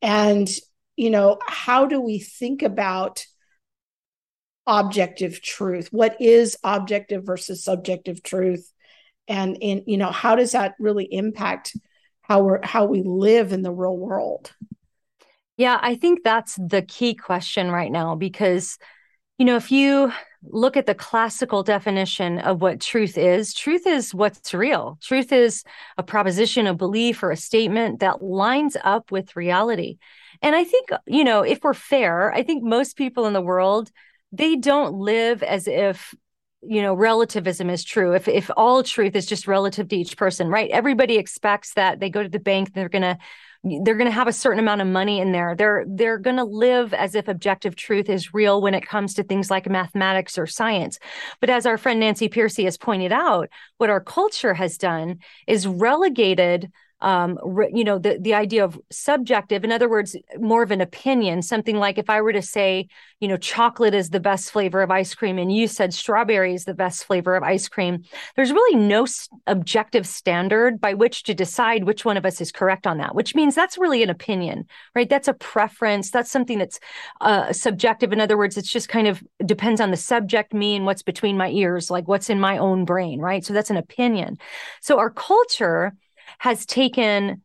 [SPEAKER 3] And you know how do we think about objective truth? What is objective versus subjective truth and in you know how does that really impact how we're how we live in the real world
[SPEAKER 4] yeah i think that's the key question right now because you know if you look at the classical definition of what truth is, truth is what's real. Truth is a proposition, a belief, or a statement that lines up with reality. And I think, you know, if we're fair, I think most people in the world, they don't live as if you know relativism is true. If if all truth is just relative to each person right? Everybody expects that they go to the bank they're going to they're going to have a certain amount of money in there. They're they're going to live as if objective truth is real when it comes to things like mathematics or science. But as our friend Nancy Pearcey has pointed out what our culture has done is relegated um, you know, the the idea of subjective. In other words, more of an opinion. Something like if I were to say, you know, chocolate is the best flavor of ice cream, and you said strawberry is the best flavor of ice cream. There's really no objective standard by which to decide which one of us is correct on that. Which means that's really an opinion, right? That's a preference. That's something that's uh, subjective. In other words, it's just kind of depends on the subject, me, and what's between my ears, like what's in my own brain, right? So that's an opinion. So our culture has taken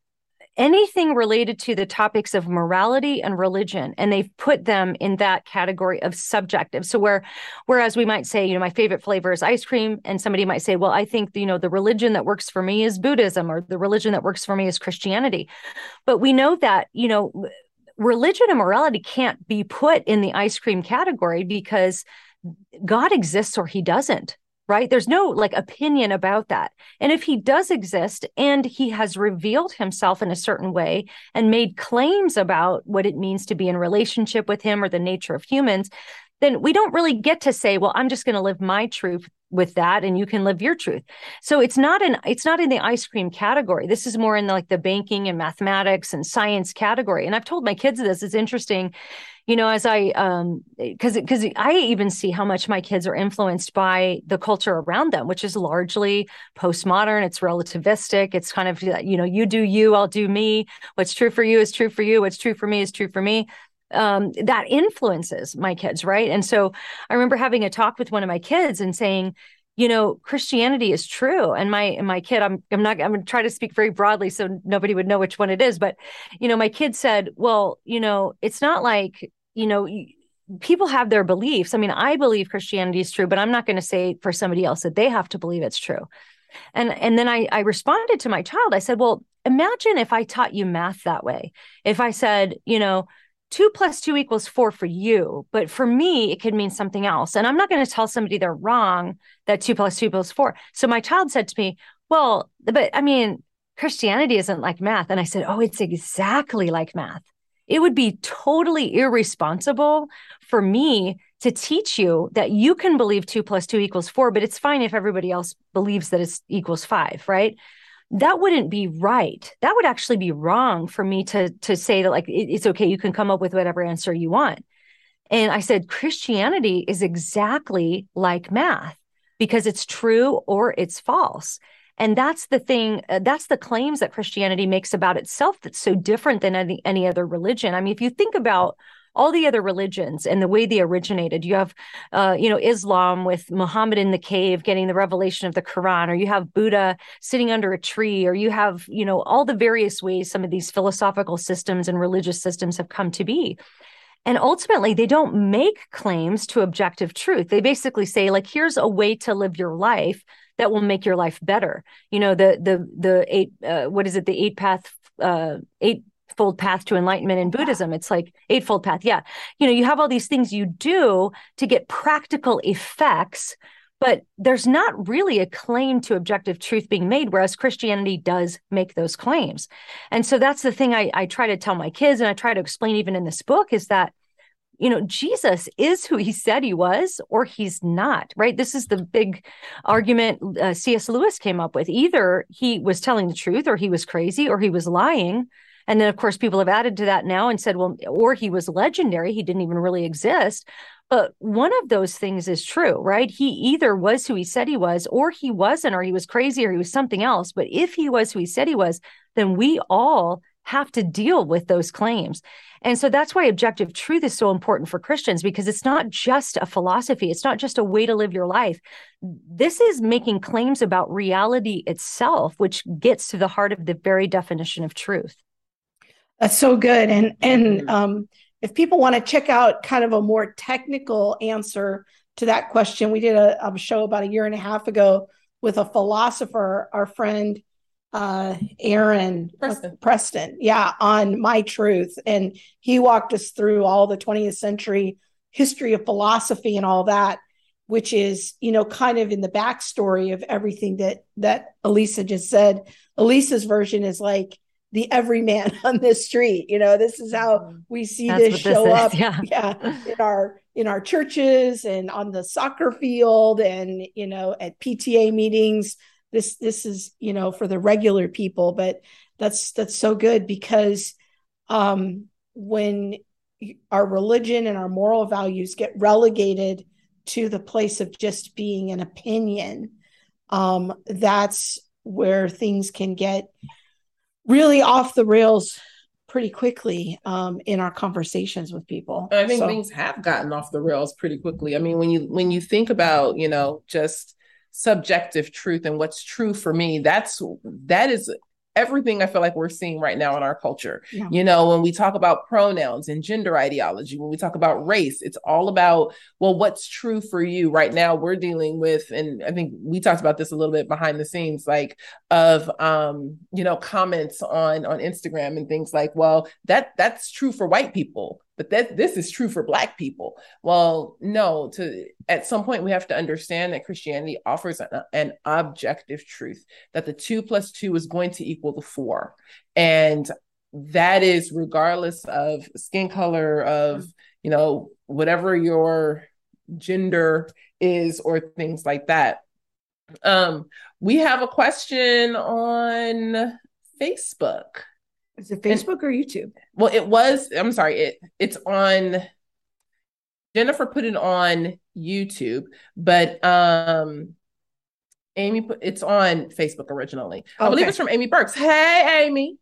[SPEAKER 4] anything related to the topics of morality and religion and they've put them in that category of subjective. So where whereas we might say you know my favorite flavor is ice cream and somebody might say well i think you know the religion that works for me is buddhism or the religion that works for me is christianity. But we know that you know religion and morality can't be put in the ice cream category because god exists or he doesn't right? There's no like opinion about that. And if he does exist and he has revealed himself in a certain way and made claims about what it means to be in relationship with him or the nature of humans, then we don't really get to say, well, I'm just going to live my truth with that and you can live your truth so it's not an it's not in the ice cream category this is more in the, like the banking and mathematics and science category and i've told my kids this it's interesting you know as i um because because i even see how much my kids are influenced by the culture around them which is largely postmodern it's relativistic it's kind of you know you do you i'll do me what's true for you is true for you what's true for me is true for me um, that influences my kids, right? And so I remember having a talk with one of my kids and saying, you know, Christianity is true. And my and my kid, I'm I'm not I'm gonna try to speak very broadly so nobody would know which one it is. But you know, my kid said, Well, you know, it's not like, you know, people have their beliefs. I mean, I believe Christianity is true, but I'm not going to say for somebody else that they have to believe it's true. And and then I I responded to my child. I said, Well, imagine if I taught you math that way. If I said, you know, two plus two equals four for you, but for me, it could mean something else. And I'm not going to tell somebody they're wrong that two plus two equals four. So my child said to me, Well, but I mean, Christianity isn't like math. And I said, Oh, it's exactly like math. It would be totally irresponsible for me to teach you that you can believe two plus two equals four, but it's fine if everybody else believes that it equals five, right? that wouldn't be right. That would actually be wrong for me to to say that like it's okay you can come up with whatever answer you want. And i said christianity is exactly like math because it's true or it's false and that's the thing uh, that's the claims that christianity makes about itself that's so different than any, any other religion i mean if you think about all the other religions and the way they originated. You have, uh, you know, Islam with Muhammad in the cave getting the revelation of the Quran, or you have Buddha sitting under a tree, or you have, you know, all the various ways some of these philosophical systems and religious systems have come to be. And ultimately, they don't make claims to objective truth. They basically say, like, here's a way to live your life that will make your life better. You know, the the the eight uh, what is it? The eight path uh, eight eightfold path to enlightenment in Buddhism. It's like eightfold path. Yeah. You know, you have all these things you do to get practical effects, but there's not really a claim to objective truth being made, whereas Christianity does make those claims. And so that's the thing I, I try to tell my kids and I try to explain even in this book is that you know, Jesus is who he said he was, or he's not, right? This is the big argument uh, C.S. Lewis came up with. Either he was telling the truth, or he was crazy, or he was lying. And then, of course, people have added to that now and said, well, or he was legendary. He didn't even really exist. But one of those things is true, right? He either was who he said he was, or he wasn't, or he was crazy, or he was something else. But if he was who he said he was, then we all have to deal with those claims. And so that's why objective truth is so important for Christians because it's not just a philosophy, it's not just a way to live your life. This is making claims about reality itself, which gets to the heart of the very definition of truth.
[SPEAKER 3] That's so good. And and um, if people want to check out kind of a more technical answer to that question, we did a, a show about a year and a half ago with a philosopher, our friend uh, Aaron
[SPEAKER 2] Preston.
[SPEAKER 3] Preston, yeah, on My Truth, and he walked us through all the 20th century history of philosophy and all that, which is you know kind of in the backstory of everything that that Alisa just said. Alisa's version is like the everyman on this street. You know, this is how mm-hmm. we see That's this show this up. Yeah. yeah. In our in our churches and on the soccer field and you know at PTA meetings. This this is, you know, for the regular people, but that's that's so good because um when our religion and our moral values get relegated to the place of just being an opinion um that's where things can get really off the rails pretty quickly um, in our conversations with people.
[SPEAKER 2] I think so. things have gotten off the rails pretty quickly. I mean, when you when you think about you know just subjective truth and what's true for me, that's that is everything I feel like we're seeing right now in our culture. Yeah. You know, when we talk about pronouns and gender ideology, when we talk about race, it's all about, well, what's true for you right now? We're dealing with, and I think we talked about this a little bit behind the scenes, like of um, you know, comments on on Instagram and things like, well, that that's true for white people but that this is true for black people well no to at some point we have to understand that christianity offers an, an objective truth that the two plus two is going to equal the four and that is regardless of skin color of you know whatever your gender is or things like that. Um, we have a question on Facebook.
[SPEAKER 3] Is it Facebook and, or YouTube?
[SPEAKER 2] Well, it was. I'm sorry. It it's on. Jennifer put it on YouTube, but um, Amy put it's on Facebook originally. Okay. I believe it's from Amy Burks. Hey, Amy.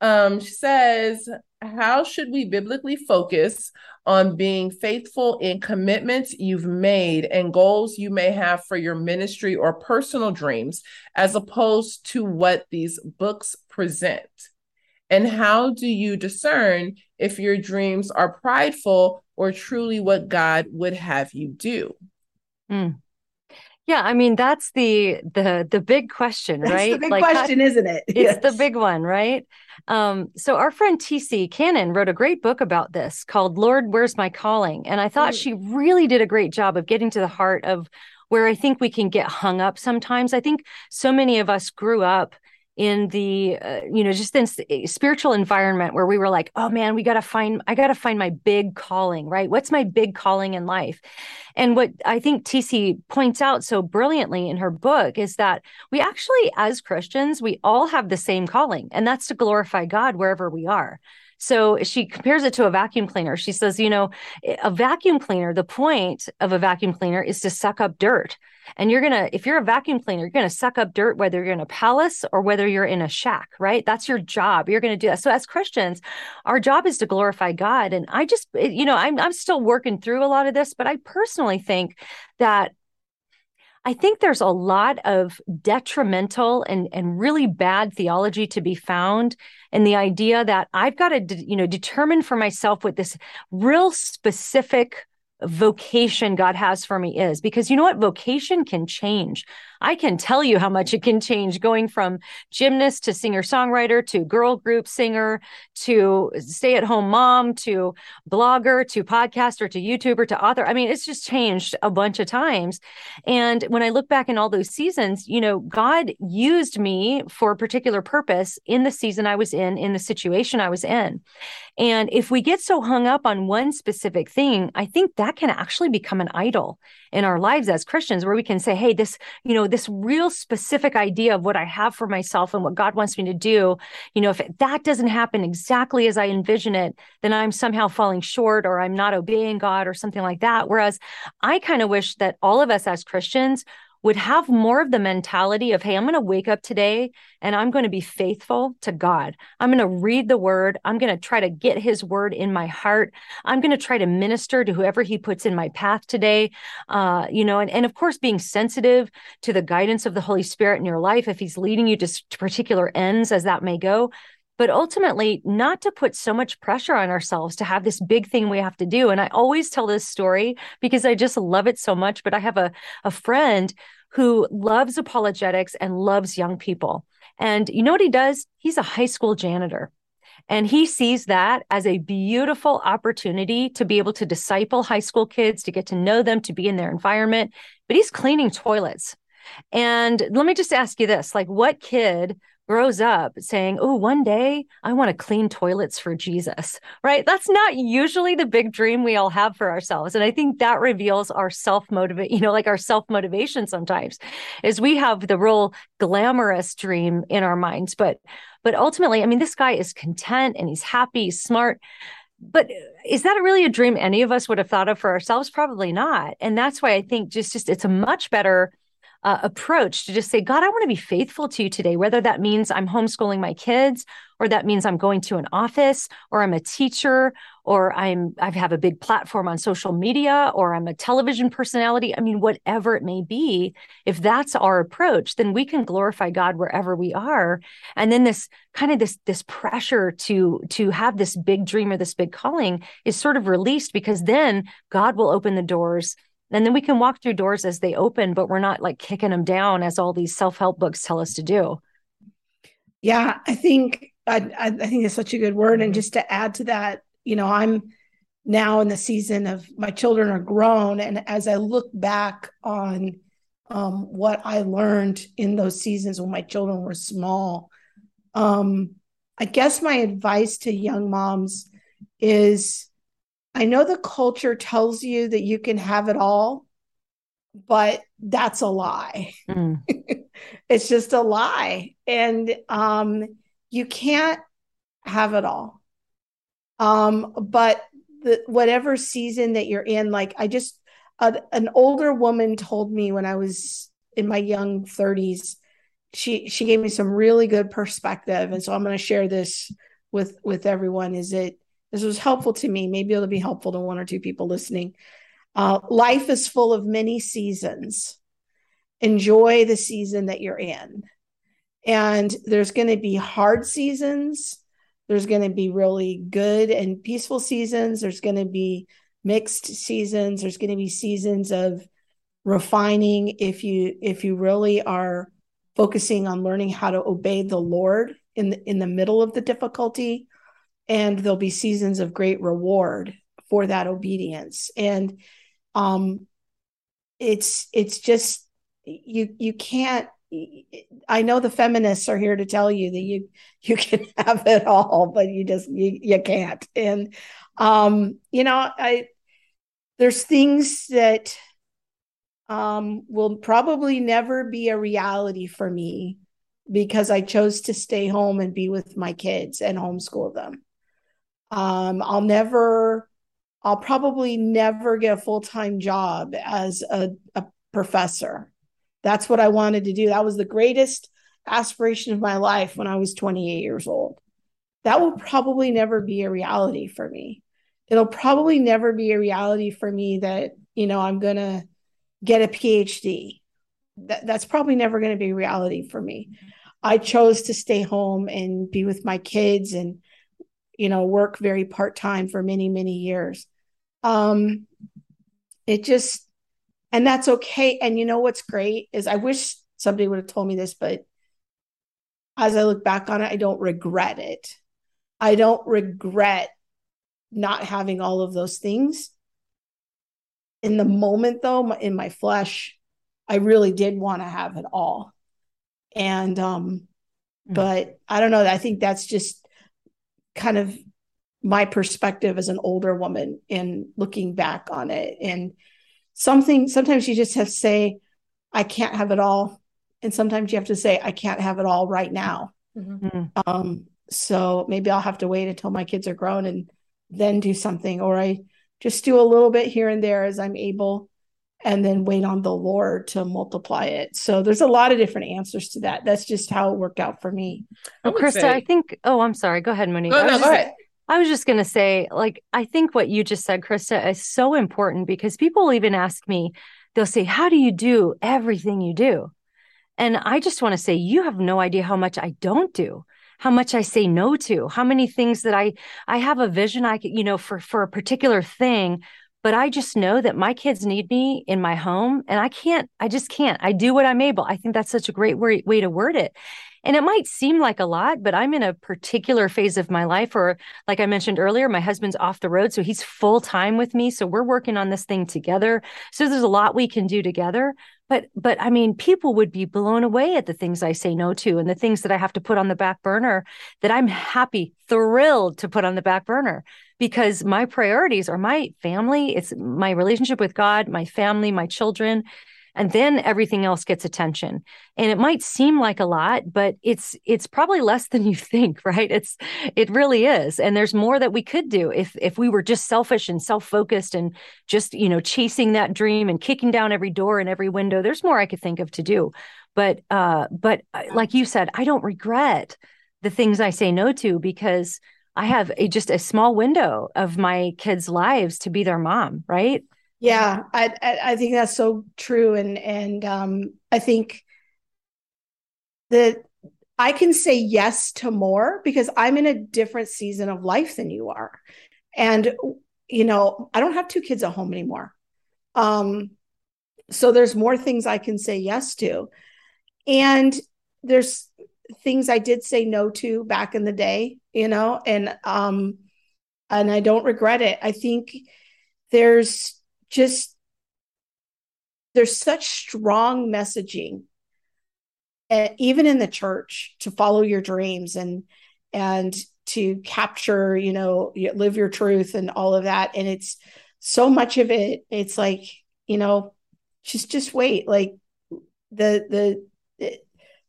[SPEAKER 2] Um, she says, "How should we biblically focus on being faithful in commitments you've made and goals you may have for your ministry or personal dreams, as opposed to what these books present?" And how do you discern if your dreams are prideful or truly what God would have you do?
[SPEAKER 4] Mm. Yeah, I mean that's the the the big question,
[SPEAKER 3] that's
[SPEAKER 4] right?
[SPEAKER 3] the big like, question, isn't it?
[SPEAKER 4] It's yes. the big one, right? Um, so our friend TC Cannon wrote a great book about this called "Lord, Where's My Calling," and I thought mm. she really did a great job of getting to the heart of where I think we can get hung up sometimes. I think so many of us grew up in the uh, you know just this spiritual environment where we were like oh man we got to find i got to find my big calling right? What's my big calling in life? And what i think tc points out so brilliantly in her book is that we actually as christians we all have the same calling and that's to glorify god wherever we are so she compares it to a vacuum cleaner. She says, you know, eh, a vacuum cleaner, the point of a vacuum cleaner is to suck up dirt. And you're going to, if you're a vacuum cleaner, you're going to suck up dirt, whether you're in a palace or whether you're in a shack, right? That's your job. You're going to do that. So as Christians, our job is to glorify God. And I just, eh, you know, I'm, I'm still working through a lot of this, but I personally think that I think there's a lot of detrimental and, and really bad theology to be found in the idea that I've got to, you know, determine for myself what this real specific vocation God has for me is because you know what? Vocation can change. I can tell you how much it can change going from gymnast to singer songwriter to girl group singer to stay at home mom to blogger to podcaster to YouTuber to author. I mean, it's just changed a bunch of times. And when I look back in all those seasons, you know, God used me for a particular purpose in the season I was in, in the situation I was in. And if we get so hung up on one specific thing, I think that can actually become an idol in our lives as Christians, where we can say, hey, this, you know, this real specific idea of what I have for myself and what God wants me to do, you know, if that doesn't happen exactly as I envision it, then I'm somehow falling short or I'm not obeying God or something like that. Whereas I kind of wish that all of us as Christians would have more of the mentality of, hey, I'm going to wake up today and I'm going to be faithful to God. I'm going to read the word. I'm going to try to get his word in my heart. I'm going to try to minister to whoever he puts in my path today. Uh, you know, and, and of course, being sensitive to the guidance of the Holy Spirit in your life, if he's leading you to, to particular ends as that may go but ultimately not to put so much pressure on ourselves to have this big thing we have to do. And I always tell this story because I just love it so much. But I have a, a friend who loves apologetics and loves young people. And you know what he does? He's a high school janitor. And he sees that as a beautiful opportunity to be able to disciple high school kids, to get to know them, to be in their environment. But he's cleaning toilets. And let me just ask you this like, what kid grows up saying, Oh, one day I want to clean toilets for Jesus, right? That's not usually the big dream we all have for ourselves. And I think that reveals our self motivate, you know, like our self motivation sometimes is we have the real glamorous dream in our minds. But, but ultimately, I mean, this guy is content and he's happy, he's smart. But is that really a dream any of us would have thought of for ourselves? Probably not. And that's why I think just, just it's a much better uh, approach to just say, God, I want to be faithful to you today, whether that means I'm homeschooling my kids, or that means I'm going to an office, or I'm a teacher, or I'm I have a big platform on social media, or I'm a television personality. I mean, whatever it may be, if that's our approach, then we can glorify God wherever we are. And then this kind of this this pressure to to have this big dream or this big calling is sort of released because then God will open the doors and then we can walk through doors as they open but we're not like kicking them down as all these self-help books tell us to do.
[SPEAKER 3] Yeah i think i, I think it's such a good word. And just to add to that you know i'm now in the season of my children are grown. And as i look back on um, what i learned in those seasons when my children were small um, i guess my advice to young moms is I know the culture tells you that you can have it all, but that's a lie. Mm. it's just a lie. And um, you can't have it all. Um, but the whatever season that you're in, like I just a, an older woman told me when I was in my young 30s, she she gave me some really good perspective. And so I'm going to share this with with everyone. Is it this was helpful to me? Maybe it'll be helpful to one or two people listening. Uh, life is full of many seasons. Enjoy the season that you're in. And there's going to be hard seasons. There's going to be really good and peaceful seasons. There's going to be mixed seasons. There's going to be seasons of refining if you if you really are focusing on learning how to obey the Lord in the, in the middle of the difficulty and there'll be seasons of great reward for that obedience and um it's it's just you you can't I know the feminists are here to tell you that you you can have it all, but you just you, you can't. And um, you know, I there's things that um will probably never be a reality for me because I chose to stay home and be with my kids and homeschool them. Um, I'll never, I'll probably never get a full time job as a, a professor. That's what I wanted to do. That was the greatest aspiration of my life when I was 28 years old. That will probably never be a reality for me. It'll probably never be a reality for me that, you know, I'm going to get a PhD. That, that's probably never going to be a reality for me. I chose to stay home and be with my kids and you know work very part-time for many many years. Um it just and that's okay. And you know what's great is i wish somebody would have told me this but as i look back on it i don't regret it. I don't regret not having all of those things. In the moment though in my flesh i really did want to have it all. And um mm. but i don't know i think that's just kind of my perspective as an older woman in looking back on it. And something sometimes you just have to say i can't have it all. And sometimes you have to say i can't have it all right now. Mm-hmm. um so maybe i'll have to wait until my kids are grown and then do something or i just do a little bit here and there as i'm able and then wait on the Lord to multiply it. So there's a lot of different answers to that. That's just how it worked out for me.
[SPEAKER 4] Well, Krista, say... I think. Oh, I'm sorry. Go ahead, Monique.
[SPEAKER 2] No, no,
[SPEAKER 4] go
[SPEAKER 2] just, ahead.
[SPEAKER 4] I was just going to say, like, I think what you just said, Krista, is so important because people even ask me, they'll say, How do you do everything you do? And I just want to say, you have no idea how much I don't do how much I say no to, how many things that I I have a vision I could, you know, for for a particular thing, but I just know that my kids need me in my home and I can't, I just can't. I do what I'm able. I think that's such a great way, way to word it. And it might seem like a lot, but I'm in a particular phase of my life, or like I mentioned earlier, my husband's off the road. So he's full time with me. So we're working on this thing together. So there's a lot we can do together. But, but I mean, people would be blown away at the things I say no to and the things that I have to put on the back burner that I'm happy, thrilled to put on the back burner because my priorities are my family, it's my relationship with God, my family, my children, and then everything else gets attention. And it might seem like a lot, but it's it's probably less than you think, right? It's it really is. And there's more that we could do if if we were just selfish and self-focused and just, you know, chasing that dream and kicking down every door and every window. There's more I could think of to do. But uh but uh, like you said, I don't regret the things I say no to because I have a, just a small window of my kids' lives to be their mom, right?
[SPEAKER 3] Yeah, I I think that's so true, and and um, I think that I can say yes to more because I'm in a different season of life than you are, and you know I don't have two kids at home anymore, um, so there's more things I can say yes to, and there's things I did say no to back in the day, you know, and um and I don't regret it. I think there's just there's such strong messaging uh, even in the church to follow your dreams and and to capture, you know, live your truth and all of that. And it's so much of it, it's like, you know, just just wait. Like the the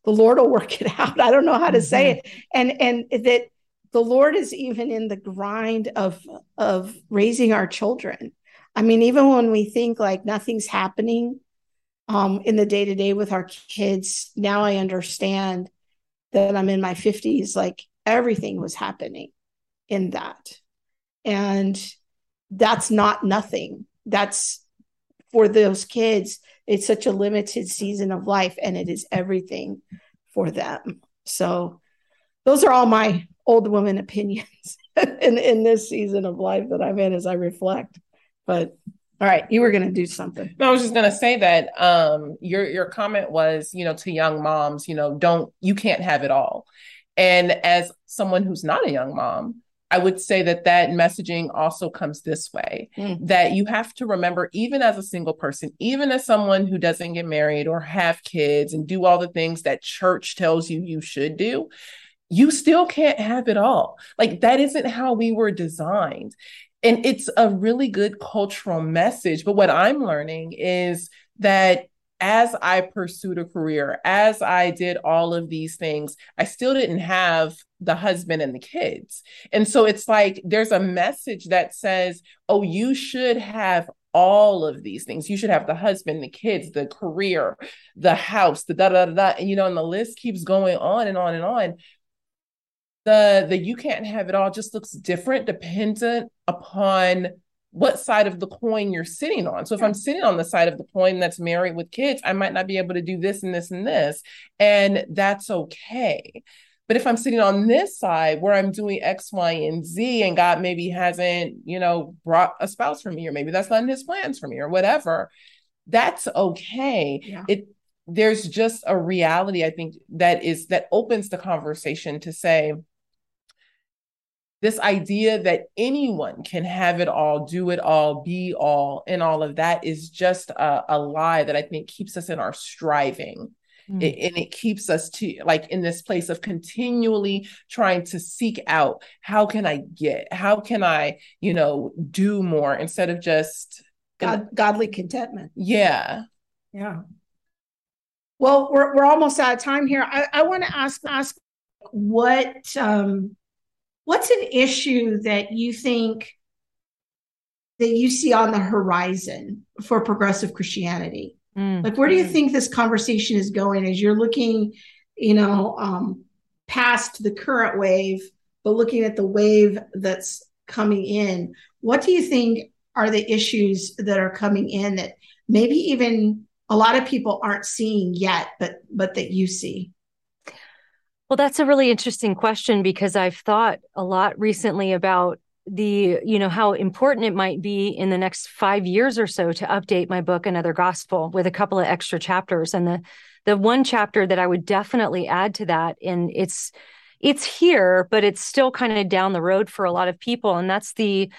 [SPEAKER 3] the Lord will work it out. I don't know how to mm-hmm. say it. And and that the Lord is even in the grind of of raising our children. I mean, even when we think like nothing's happening um, in the day to day with our kids, now I understand that I'm in my 50s, like everything was happening in that. And that's not nothing. That's for those kids. It's such a limited season of life and it is everything for them. So, those are all my old woman opinions in, in this season of life that I'm in as I reflect. But all right, you were going to do something.
[SPEAKER 2] No, I was just going to say that um, your your comment was, you know, to young moms, you know, don't you can't have it all. And as someone who's not a young mom, I would say that that messaging also comes this way mm. that you have to remember, even as a single person, even as someone who doesn't get married or have kids and do all the things that church tells you you should do, you still can't have it all. Like that isn't how we were designed. And it's a really good cultural message. But what I'm learning is that as I pursued a career, as I did all of these things, I still didn't have the husband and the kids. And so it's like there's a message that says, oh, you should have all of these things. You should have the husband, the kids, the career, the house, the da da da, da. and you know, and the list keeps going on and on and on the the you can't have it all just looks different dependent upon what side of the coin you're sitting on. So if I'm sitting on the side of the coin that's married with kids, I might not be able to do this and this and this, and that's okay. But if I'm sitting on this side where I'm doing X, Y, and Z, and God maybe hasn't, you know, brought a spouse for me, or maybe that's not in his plans for me, or whatever, that's okay. Yeah. It there's just a reality, I think, that is that opens the conversation to say, this idea that anyone can have it all, do it all, be all, and all of that is just a, a lie that I think keeps us in our striving. Mm. It, and it keeps us to like in this place of continually trying to seek out how can I get, how can I, you know, do more instead of just
[SPEAKER 3] God, godly contentment.
[SPEAKER 2] Yeah.
[SPEAKER 3] Yeah. Well, we're, we're almost out of time here. I, I want to ask ask what um, what's an issue that you think that you see on the horizon for progressive Christianity? Mm. Like, where do you think this conversation is going as you're looking, you know, um, past the current wave, but looking at the wave that's coming in? What do you think are the issues that are coming in that maybe even a lot of people aren't seeing yet, but but that you see?
[SPEAKER 4] Well, that's a really interesting question because I've thought a lot recently about the, you know, how important it might be in the next five years or so to update my book, Another Gospel, with a couple of extra chapters. And the the one chapter that I would definitely add to that, and it's it's here, but it's still kind of down the road for a lot of people, and that's the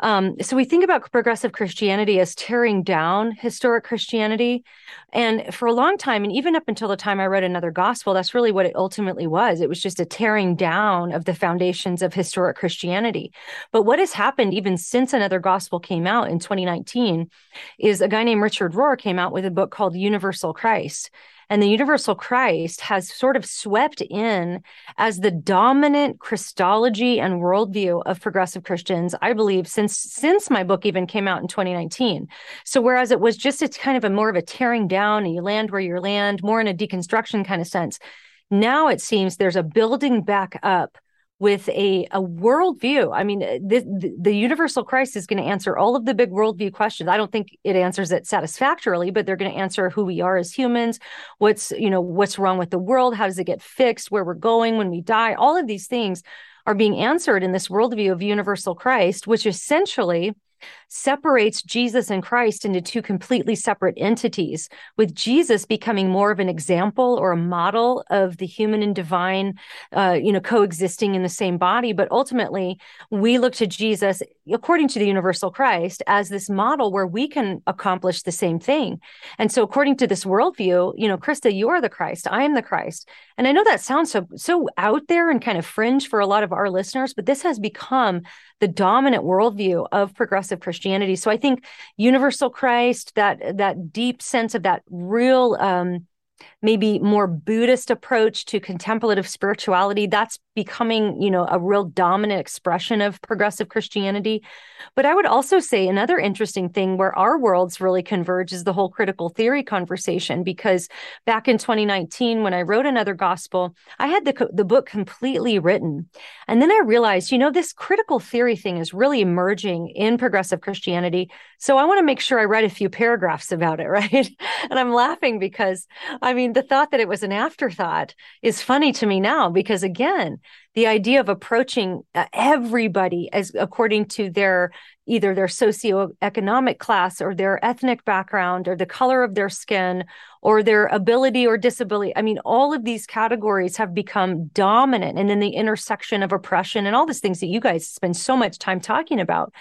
[SPEAKER 4] um, so we think about progressive Christianity as tearing down historic Christianity. And for a long time, and even up until the time I read another gospel, that's really what it ultimately was. It was just a tearing down of the foundations of historic Christianity. But what has happened even since another gospel came out in 2019 is a guy named Richard Rohr came out with a book called Universal Christ. And the universal Christ has sort of swept in as the dominant Christology and worldview of progressive Christians, I believe, since since my book even came out in 2019. So whereas it was just it's kind of a more of a tearing down and you land where you land, more in a deconstruction kind of sense. Now it seems there's a building back up with a, a worldview. I mean, eh, the, the, the universal Christ is going to answer all of the big worldview questions. I don't think it answers it satisfactorily, but they're going to answer who we are as humans, what's, you know, what's wrong with the world, how does it get fixed, where we're going when we die. All of these things are being answered in this worldview of universal Christ, which essentially separates Jesus and Christ into two completely separate entities, with Jesus becoming more of an example or a model of the human and divine, uh, you know, coexisting in the same body. But ultimately, we look to Jesus, according to the universal Christ, as this model where we can accomplish the same thing. And so, according to this worldview, you know, Krista, you are the Christ, I am the Christ. And I know that sounds so so out there and kind of fringe for a lot of our listeners, but this has become the dominant worldview of progressive Christianity. So I think universal Christ, that that deep sense of that real um, maybe more Buddhist approach to contemplative spirituality. That's becoming, you know, a real dominant expression of progressive Christianity. But I would also say another interesting thing where our worlds really converge is the whole critical theory conversation. Because back in 2019, when I wrote another gospel, I had the, the book completely written. And then I realized, you know, this critical theory thing is really emerging in progressive Christianity. So I want to make sure I write a few paragraphs about it, right? and I'm laughing because, I mean, the thought that it was an afterthought is funny to me now because, again, the idea of approaching uh, everybody as according to their either their socioeconomic class or their ethnic background or the color of their skin or their ability or disability. I mean, all of these categories have become dominant and in the intersection of oppression and all these things that you guys spend so much time talking about.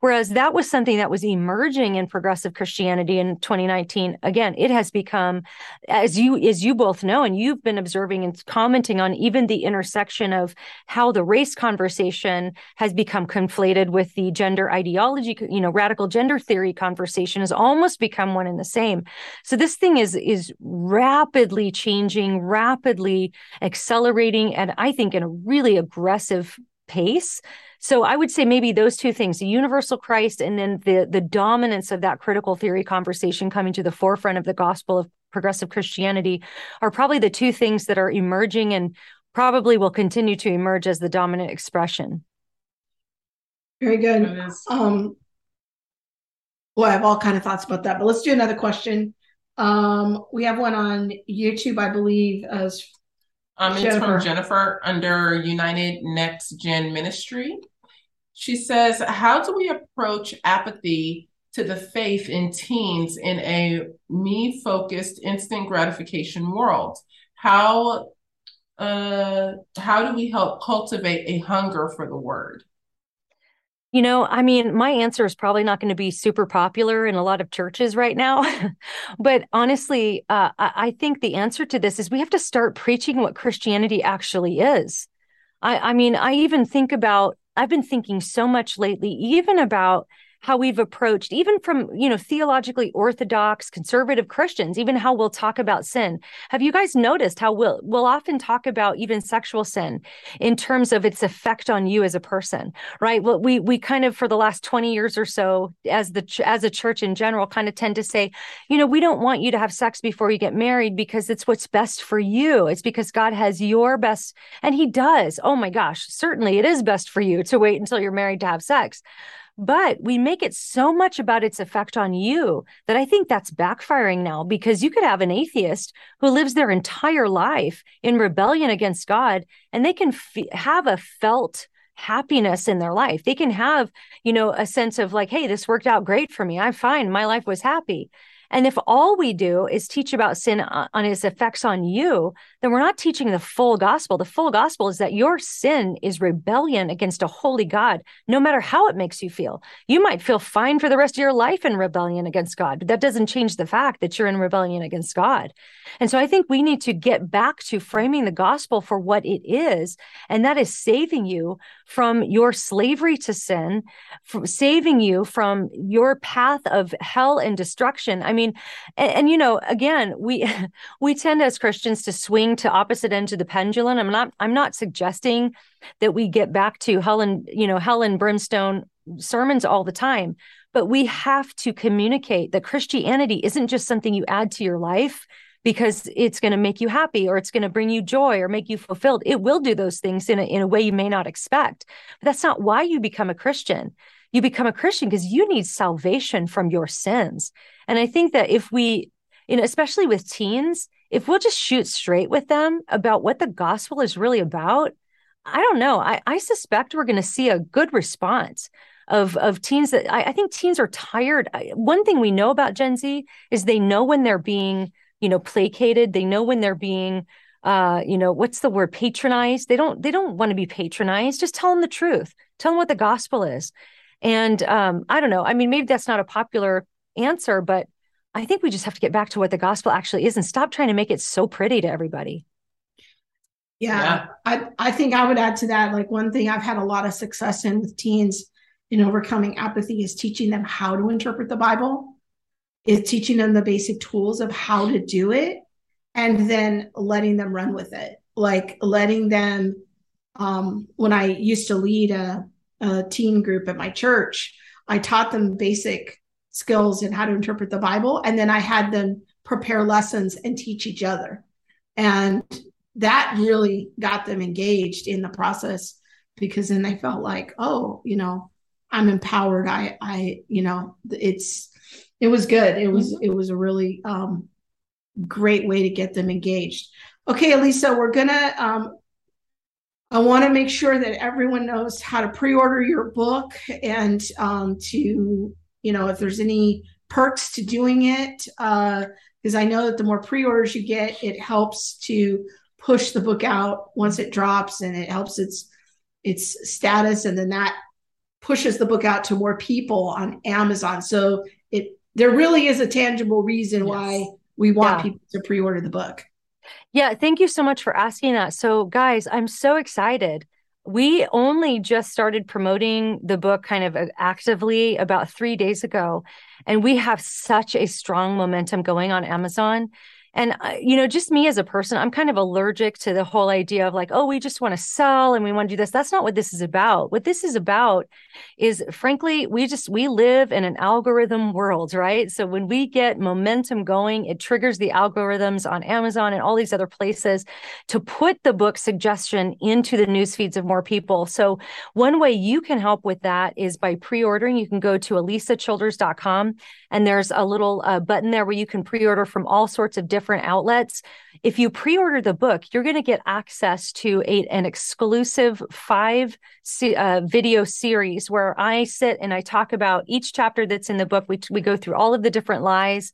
[SPEAKER 4] Whereas that was something that was emerging in progressive Christianity in 2019. Again, it has become, as you as you both know, and you've been observing and commenting on even the intersection of how the race conversation has become conflated with the gender ideology, you know, radical gender theory conversation has almost become one and the same. So this thing is is rapidly changing, rapidly accelerating, and I think in a really aggressive pace. So I would say maybe those two things, the universal Christ and then the the dominance of that critical theory conversation coming to the forefront of the gospel of progressive Christianity are probably the two things that are emerging and probably will continue to emerge as the dominant expression.
[SPEAKER 3] Very good. Um well, I have all kind of thoughts about that, but let's do another question. Um, we have one on YouTube, I believe, as
[SPEAKER 2] um, it's Jennifer. from Jennifer under United Next Gen Ministry. She says, How do we approach apathy to the faith in teens in a me focused instant gratification world? How uh, how do we help cultivate a hunger for the word?
[SPEAKER 4] You know, I mean, my answer is probably not going to be super popular in a lot of churches right now. but honestly, uh, I think the answer to this is we have to start preaching what Christianity actually is. I, I mean, I even think about, I've been thinking so much lately, even about how we've approached even from you know theologically orthodox conservative christians even how we'll talk about sin. Have you guys noticed how we'll we'll often talk about even sexual sin in terms of its effect on you as a person right? Well we we kind of for the last 20 years or so as the as a church in general kind of tend to say you know we don't want you to have sex before you get married because it's what's best for you. It's because god has your best and he does. Oh my gosh certainly it is best for you to wait until you're married to have sex but we make it so much about its effect on you that I think that's backfiring now because you could have an atheist who lives their entire life in rebellion against God and they can f- have a felt happiness in their life. They can have, you know, a sense of like, hey, this worked out great for me. I'm fine. My life was happy. And if all we do is teach about sin on its effects on you, then we're not teaching the full gospel. The full gospel is that your sin is rebellion against a holy God, no matter how it makes you feel. You might feel fine for the rest of your life in rebellion against God, but that doesn't change the fact that you're in rebellion against God. And so I think we need to get back to framing the gospel for what it is, and that is saving you from your slavery to sin, from saving you from your path of hell and destruction. I mean, and, and, you know, again, we we tend as Christians to swing to opposite ends of the pendulum. I'm not I'm not suggesting that we get back to Helen, you know Helen brimstone sermons all the time, but we have to communicate that Christianity isn't just something you add to your life because it's going to make you happy or it's going to bring you joy or make you fulfilled. It will do those things in a, in a way you may not expect. But that's not why you become a Christian. You become a Christian because you need salvation from your sins. And I think that if we, you know, especially with teens, if we'll just shoot straight with them about what the gospel is really about, I don't know. I, I suspect we're going to see a good response. of of teens that I, I think teens are tired. One thing we know about Gen Z is they know when they're being, you know, placated. They know when they're being uh, you know, what's the word patronized? They don't they don't want to be patronized. Just tell them the truth. Tell them what the gospel is. And um, I don't know. I mean, maybe that's not a popular answer, but I think we just have to get back to what the gospel actually is and stop trying to make it so pretty to everybody.
[SPEAKER 3] Yeah, yeah, I, I think I would add to that. Like one thing I've had a lot of success in with teens in overcoming apathy is teaching them how to interpret the Bible, is teaching them the basic tools of how to do it, and then letting them run with it. Like letting them, um, when I used to lead a, a teen group at my church, I taught them basic skills in how to interpret the Bible, and then I had them prepare lessons and teach each other. And that really got them engaged in the process because then they felt like, oh, you know, I'm empowered. I, I, you know, it's, it was good. It was, mm-hmm. it was a really um, great way to get them engaged. Okay, Alisa, we're gonna. Um, I want to make sure that everyone knows how to pre-order your book and um, to, you know, if there's any perks to doing it, uh, because uh, I know that the more pre-orders you get, it helps to push the book out once it drops and it helps its its status and then that pushes the book out to more people on Amazon. So it there really is a tangible reason yes. why we want yeah. people to pre-order the book.
[SPEAKER 4] Yeah, thank you so much for asking that. So guys, I'm so excited. We only just started promoting the book kind of uh, actively about 3 days ago and we have such a strong momentum going on Amazon and, uh, you know, just me as a person, I'm kind of allergic to the whole idea of like, oh, we just want to sell and we want to do this. That's not what this is about. What this is about is, frankly, we just, we live in an algorithm world, right? So when we get momentum going, it triggers the algorithms on Amazon and all these other places to put the book suggestion into the news feeds of more people. So one way you can help with that is by pre ordering. You can go to alisachilders.com and there's a little uh, button there where you can pre order from all sorts of different outlets. If you pre order the book, you're going to get access to a, an exclusive five uh, video series where I sit and I talk about each chapter that's in the book. We, we go through all of the different lies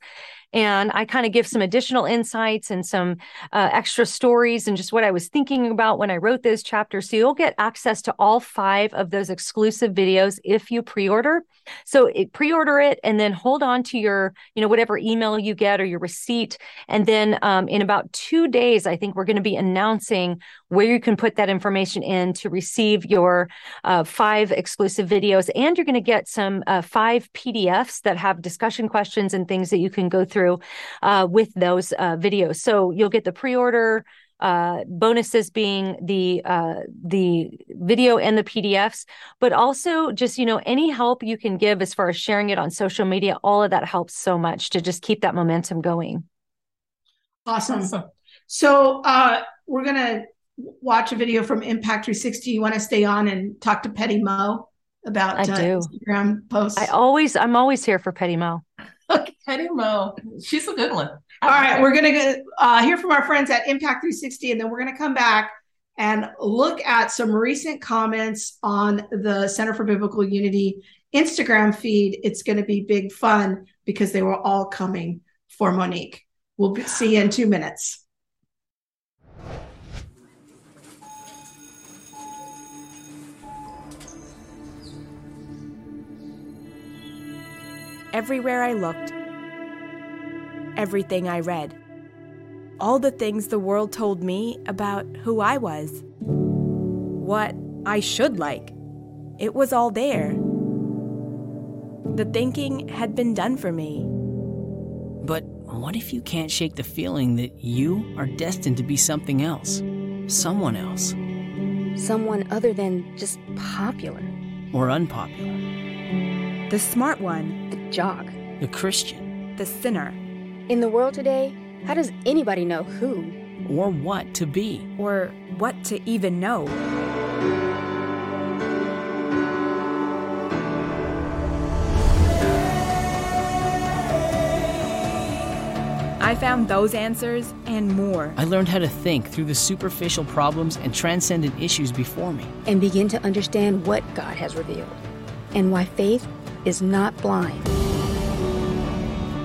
[SPEAKER 4] and I kind of give some additional insights and some uh, extra stories and just what I was thinking about when I wrote those chapters. So you'll get access to all five of those exclusive videos if you pre-order. So it, pre-order it and then hold on to your, you know, whatever email you get or your receipt. And then um, in about two days, I think we're going to be announcing where you can put that information in to receive your uh, five exclusive videos. And you're going to get some uh, five PDFs that have discussion questions and things that you can go through uh, with those uh, videos. So you'll get the pre-order uh, bonuses being the uh, the video and the PDFs, but also just you know any help you can give as far as sharing it on social media. All of that helps so much to just keep that momentum going.
[SPEAKER 3] Awesome. So uh, we're gonna watch a video from Impact 360. You want to stay on and talk to Petty Mo about I uh, do. Instagram posts?
[SPEAKER 4] I always, I'm always here for Petty Mo.
[SPEAKER 2] okay. Petty Mo, she's a good one.
[SPEAKER 3] All right, we're gonna get, uh, hear from our friends at Impact 360, and then we're gonna come back and look at some recent comments on the Center for Biblical Unity Instagram feed. It's going to be big fun because they were all coming for Monique. We'll see you in two minutes.
[SPEAKER 5] Everywhere I looked, everything I read, all the things the world told me about who I was, what I should like. It was all there. The thinking had been done for me.
[SPEAKER 6] But what if you can't shake the feeling that you are destined to be something else? Someone else?
[SPEAKER 7] Someone other than just popular.
[SPEAKER 6] Or unpopular.
[SPEAKER 5] The smart one
[SPEAKER 7] jock,
[SPEAKER 6] the Christian,
[SPEAKER 5] the sinner.
[SPEAKER 7] In the world today, how does anybody know who
[SPEAKER 6] or what to be
[SPEAKER 5] or what to even know? I found those answers and more.
[SPEAKER 6] I learned how to think through the superficial problems and transcendent issues before me.
[SPEAKER 7] And begin to understand what God has revealed. and why faith is not blind.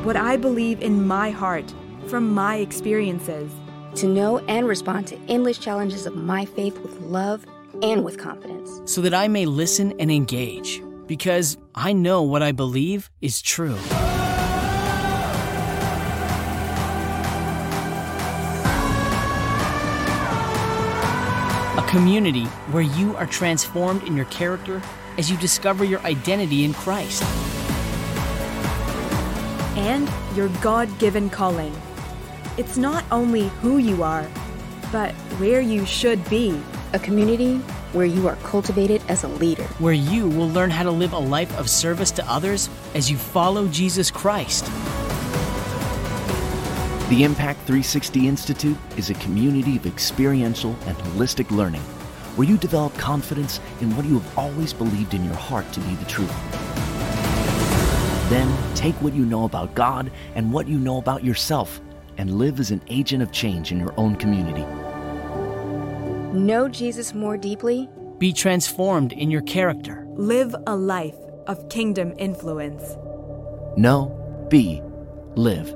[SPEAKER 5] What I believe in my heart from my experiences.
[SPEAKER 7] To know and respond to endless challenges of my faith with love and with confidence.
[SPEAKER 6] So that I may listen and engage, because I know what I believe is true. A community where you are transformed in your character as you discover your identity in Christ.
[SPEAKER 5] And your God given calling. It's not only who you are, but where you should be.
[SPEAKER 7] A community where you are cultivated as a leader.
[SPEAKER 6] Where you will learn how to live a life of service to others as you follow Jesus Christ.
[SPEAKER 8] The Impact 360 Institute is a community of experiential and holistic learning where you develop confidence in what you have always believed in your heart to be the truth. Then take what you know about God and what you know about yourself and live as an agent of change in your own community.
[SPEAKER 7] Know Jesus more deeply.
[SPEAKER 6] Be transformed in your character.
[SPEAKER 5] Live a life of kingdom influence.
[SPEAKER 8] Know, be, live.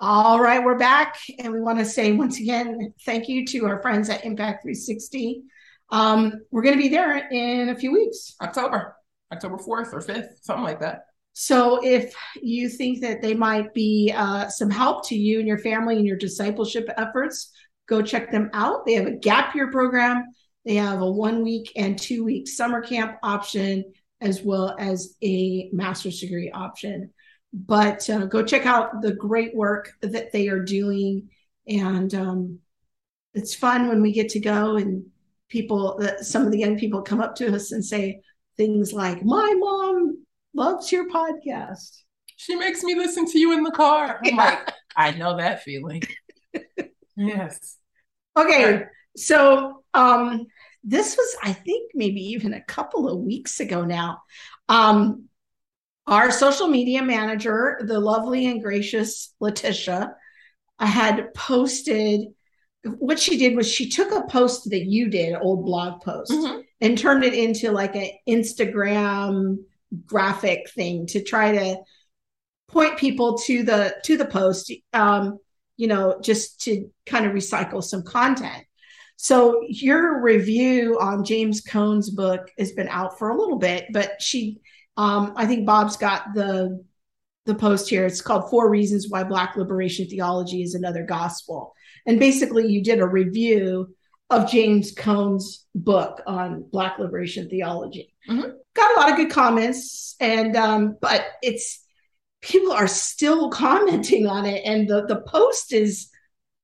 [SPEAKER 3] All right, we're back, and we want to say once again thank you to our friends at Impact 360. Um, we're going to be there in a few weeks.
[SPEAKER 2] October, October 4th or 5th, something like that.
[SPEAKER 3] So if you think that they might be uh, some help to you and your family and your discipleship efforts, go check them out. They have a gap year program, they have a one week and two week summer camp option, as well as a master's degree option but uh, go check out the great work that they are doing and um, it's fun when we get to go and people that some of the young people come up to us and say things like my mom loves your podcast.
[SPEAKER 2] She makes me listen to you in the car. I'm like i know that feeling. Yes.
[SPEAKER 3] Okay so um this was i think maybe even a couple of weeks ago now. Um our social media manager, the lovely and gracious Letitia, had posted what she did was she took a post that you did, old blog post, mm-hmm. and turned it into like an Instagram graphic thing to try to point people to the to the post um you know just to kind of recycle some content so your review on james cone's book has been out for a little bit but she um, I think Bob's got the the post here. It's called Four Reasons Why Black Liberation Theology is Another Gospel. And basically, you did a review of James Cone's book on Black Liberation Theology. Mm-hmm. Got a lot of good comments, and um, but it's people are still commenting on it, and the the post is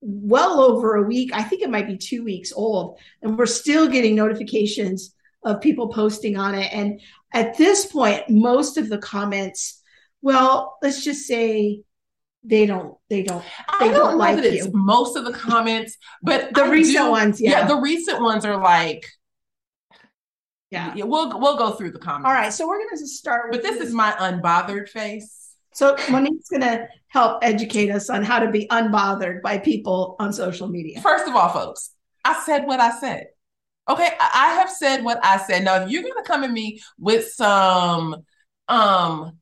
[SPEAKER 3] well over a week. I think it might be two weeks old, and we're still getting notifications of people posting on it. And at this point, most of the comments, well, let's just say they don't they don't they
[SPEAKER 2] I don't, don't like you. most of the comments, but
[SPEAKER 3] the I recent do, ones, yeah. yeah,
[SPEAKER 2] the recent ones are like yeah. yeah, we'll we'll go through the comments.
[SPEAKER 3] All right, so we're gonna just start
[SPEAKER 2] with. But this, this is my unbothered face.
[SPEAKER 3] So Monique's gonna help educate us on how to be unbothered by people on social media.
[SPEAKER 2] First of all, folks, I said what I said. Okay, I have said what I said. Now, if you're gonna come at me with some um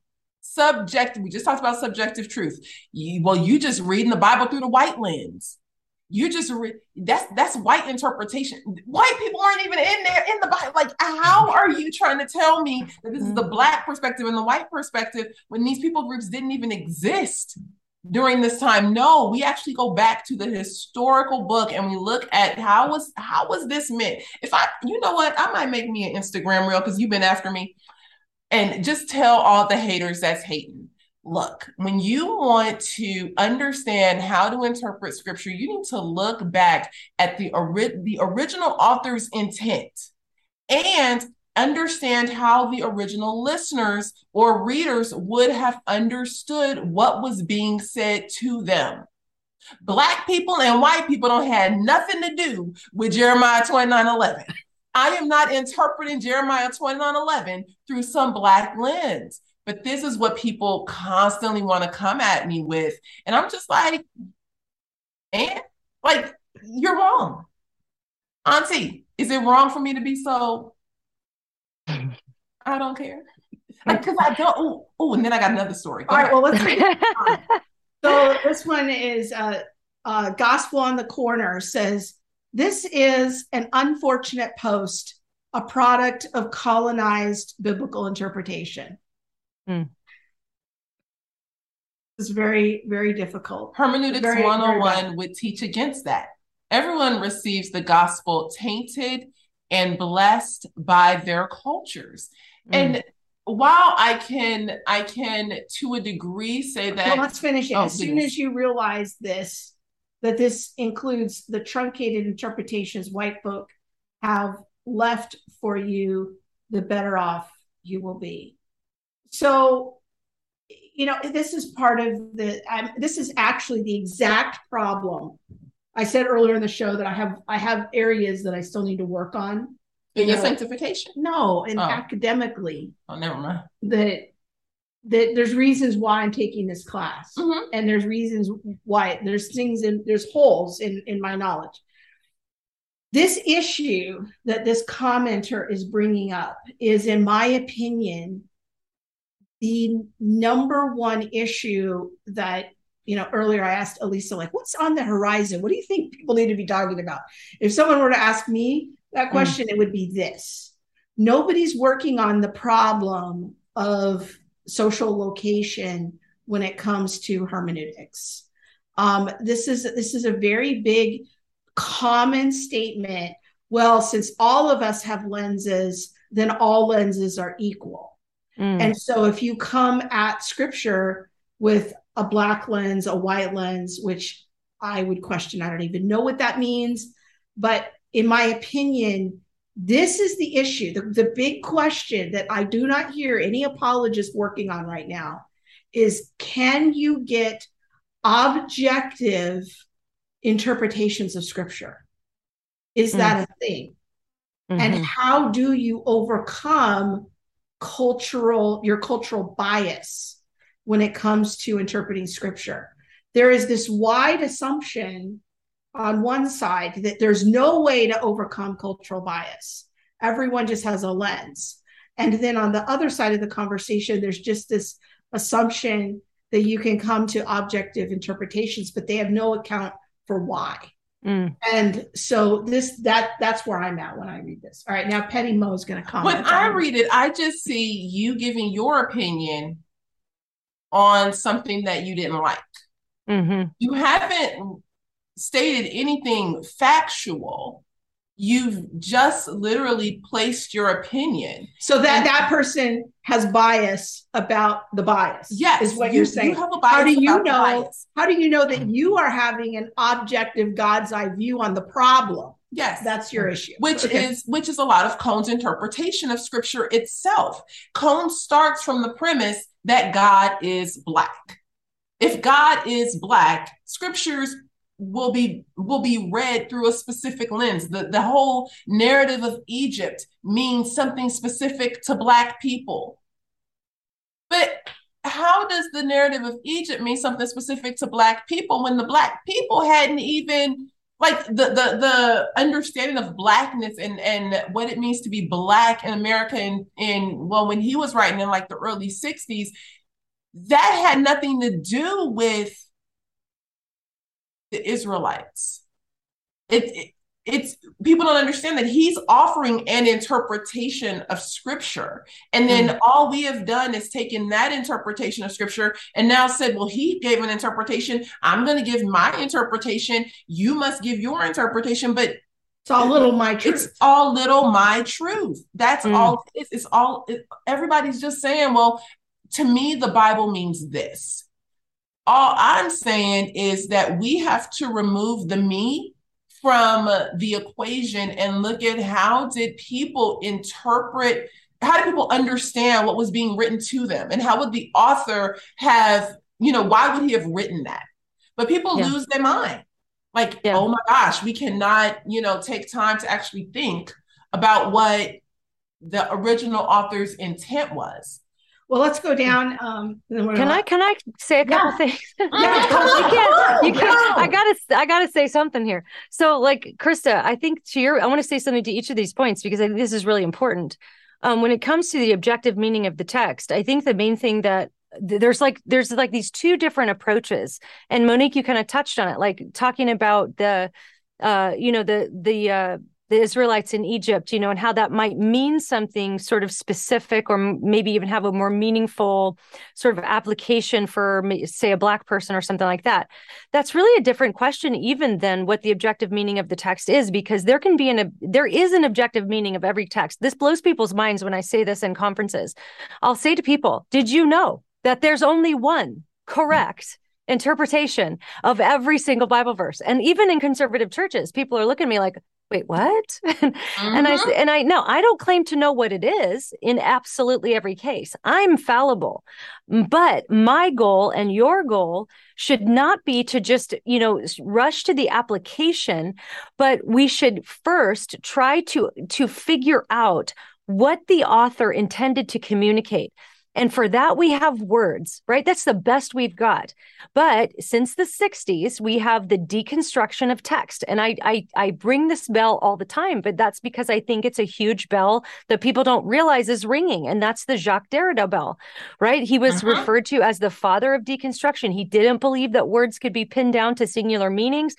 [SPEAKER 2] subjective, we just talked about subjective truth. You, well, you just reading the Bible through the white lens. You just re- that's that's white interpretation. White people aren't even in there in the Bible. Like, how are you trying to tell me that this is the mm-hmm. black perspective and the white perspective when these people groups didn't even exist? during this time no we actually go back to the historical book and we look at how was how was this meant if i you know what i might make me an instagram reel because you've been after me and just tell all the haters that's hating look when you want to understand how to interpret scripture you need to look back at the, ori- the original author's intent and understand how the original listeners or readers would have understood what was being said to them. Black people and white people don't have nothing to do with Jeremiah 29 11. I am not interpreting Jeremiah 29 11 through some black lens, but this is what people constantly want to come at me with. And I'm just like, and like, you're wrong. Auntie, is it wrong for me to be so? I don't care. Like, because I don't. Oh, and then I got another story. Go
[SPEAKER 3] All right,
[SPEAKER 2] ahead.
[SPEAKER 3] well, let's. so this one is uh, uh, Gospel on the Corner says this is an unfortunate post, a product of colonized biblical interpretation.
[SPEAKER 4] Hmm.
[SPEAKER 3] It's very, very difficult.
[SPEAKER 2] Hermeneutics
[SPEAKER 3] Very, very
[SPEAKER 2] 101 would teach against that. Everyone receives the gospel tainted and blessed by their cultures.
[SPEAKER 4] Mm.
[SPEAKER 2] And while I can I can to a degree say that
[SPEAKER 3] Well, let's finish it.
[SPEAKER 2] Oh,
[SPEAKER 3] as soon as you realize this, that this includes the truncated interpretations White Book have left for you, the better off you will be. So, you know, this is part of the. I'm, this is actually the exact problem. I said earlier in the show that I have I have areas that I still need to work on.
[SPEAKER 2] in your
[SPEAKER 3] know,
[SPEAKER 2] sanctification.
[SPEAKER 3] No, and
[SPEAKER 2] Oh.
[SPEAKER 3] academically
[SPEAKER 2] Oh, never mind.
[SPEAKER 3] that that there's reasons why I'm taking this class,
[SPEAKER 2] Mhm.
[SPEAKER 3] and there's reasons why there's things in there's holes in in my knowledge. This issue that this commenter is bringing up is, in my opinion, the number one issue that you know earlier i asked alisa like what's on the horizon? What do you think people need to be talking about? If someone were to ask me that question it would be this. Nobody's working on the problem of social location when it comes to hermeneutics um, this is this is a very big common statement well since all of us have lenses then all lenses are equal
[SPEAKER 4] Mm.
[SPEAKER 3] and so if you come at scripture with a black lens, a white lens, which I would question, I don't even know what that means. But in my opinion, this is the issue. The, the big question that I do not hear any apologist working on right now is can you get objective interpretations of scripture? Is that a thing? and
[SPEAKER 4] Mhm.
[SPEAKER 3] how do you overcome cultural your cultural bias when it comes to interpreting scripture there is this wide assumption on one side that there's no way to overcome cultural bias everyone just has a lens and then on the other side of the conversation there's just this assumption that you can come to objective interpretations but they have no account for why
[SPEAKER 4] Mm.
[SPEAKER 3] and so this that that's where I'm at when I read this. All right, now Petty Mo is going to comment.
[SPEAKER 2] When I read it, I just see you giving your opinion on something that you didn't like.
[SPEAKER 4] Mhm.
[SPEAKER 2] You haven't stated anything factual. You've just literally placed your opinion.
[SPEAKER 3] so that that person has bias about the bias.
[SPEAKER 2] Yes,
[SPEAKER 3] is what
[SPEAKER 2] you-
[SPEAKER 3] you're saying.
[SPEAKER 2] You have a bias
[SPEAKER 3] How do you know? How do you know that you are having an objective God's eye view on the problem?
[SPEAKER 2] Yes,
[SPEAKER 3] That's your issue.
[SPEAKER 2] which
[SPEAKER 3] Okay.
[SPEAKER 2] is which is a lot of Cone's interpretation of scripture itself. Cone starts from the premise that God is black. If God is black, scriptures will be will be read through a specific lens. The the whole narrative of Egypt means something specific to black people. But how does the narrative of Egypt mean something specific to black people when the black people hadn't even like the the the understanding of blackness and and what it means to be black in America in, in well when he was writing in like the early 60s that had nothing to do with the Israelites. It, it it's people don't understand that he's offering an interpretation of scripture. And then all we have done is taken that interpretation of scripture and now said well he gave an interpretation. I'm going to give my interpretation. You must give your interpretation. But
[SPEAKER 3] it's all little my truth.
[SPEAKER 2] it's all little my truth. That's
[SPEAKER 4] Mm.
[SPEAKER 2] all it's, it's all it, everybody's just saying well to me the bible means this all i'm saying is that we have to remove the me from the equation and look at how did people interpret how did people understand what was being written to them and how would the author have you know why would he have written that but people
[SPEAKER 4] Yeah.
[SPEAKER 2] lose their mind like
[SPEAKER 4] Yeah.
[SPEAKER 2] oh my gosh we cannot you know take time to actually think about what the original author's intent was
[SPEAKER 3] Well, let's go down. Um,
[SPEAKER 4] can I can I say a couple yeah. things? yeah, you can't. You can't. I gotta I gotta say something here. So, like Krista, I think to your I want to say something to each of these points because I think this is really important. Um, when it comes to the objective meaning of the text, I think the main thing that there's like there's like these two different approaches, and Monique, you kind of touched on it, like talking about the uh, you know the the uh, the Israelites in Egypt, you know, and how that might mean something sort of specific or maybe even have a more meaningful sort of application for, say, a Black person or something like that. That's really a different question, even than what the objective meaning of the text is, because there can be an, there is an objective meaning of every text. This blows people's minds when I say this in conferences. I'll say to people, did you know that there's only one correct interpretation of every single Bible verse. And even in conservative churches, people are looking at me like, wait what mm-hmm. and i mm-hmm. and i no i don't claim to know what it is in absolutely every case i'm fallible but my goal and your goal should not be to just you know rush to the application but we should first try to to figure out what the author intended to communicate and for that, we have words, right? That's the best we've got. But since the 60s, we have the deconstruction of text. And I, I, I bring this bell all the time, but that's because I think it's a huge bell that people don't realize is ringing. And that's the Jacques Derrida bell, right? He was uh-huh. referred to as the father of deconstruction. He didn't believe that words could be pinned down to singular meanings.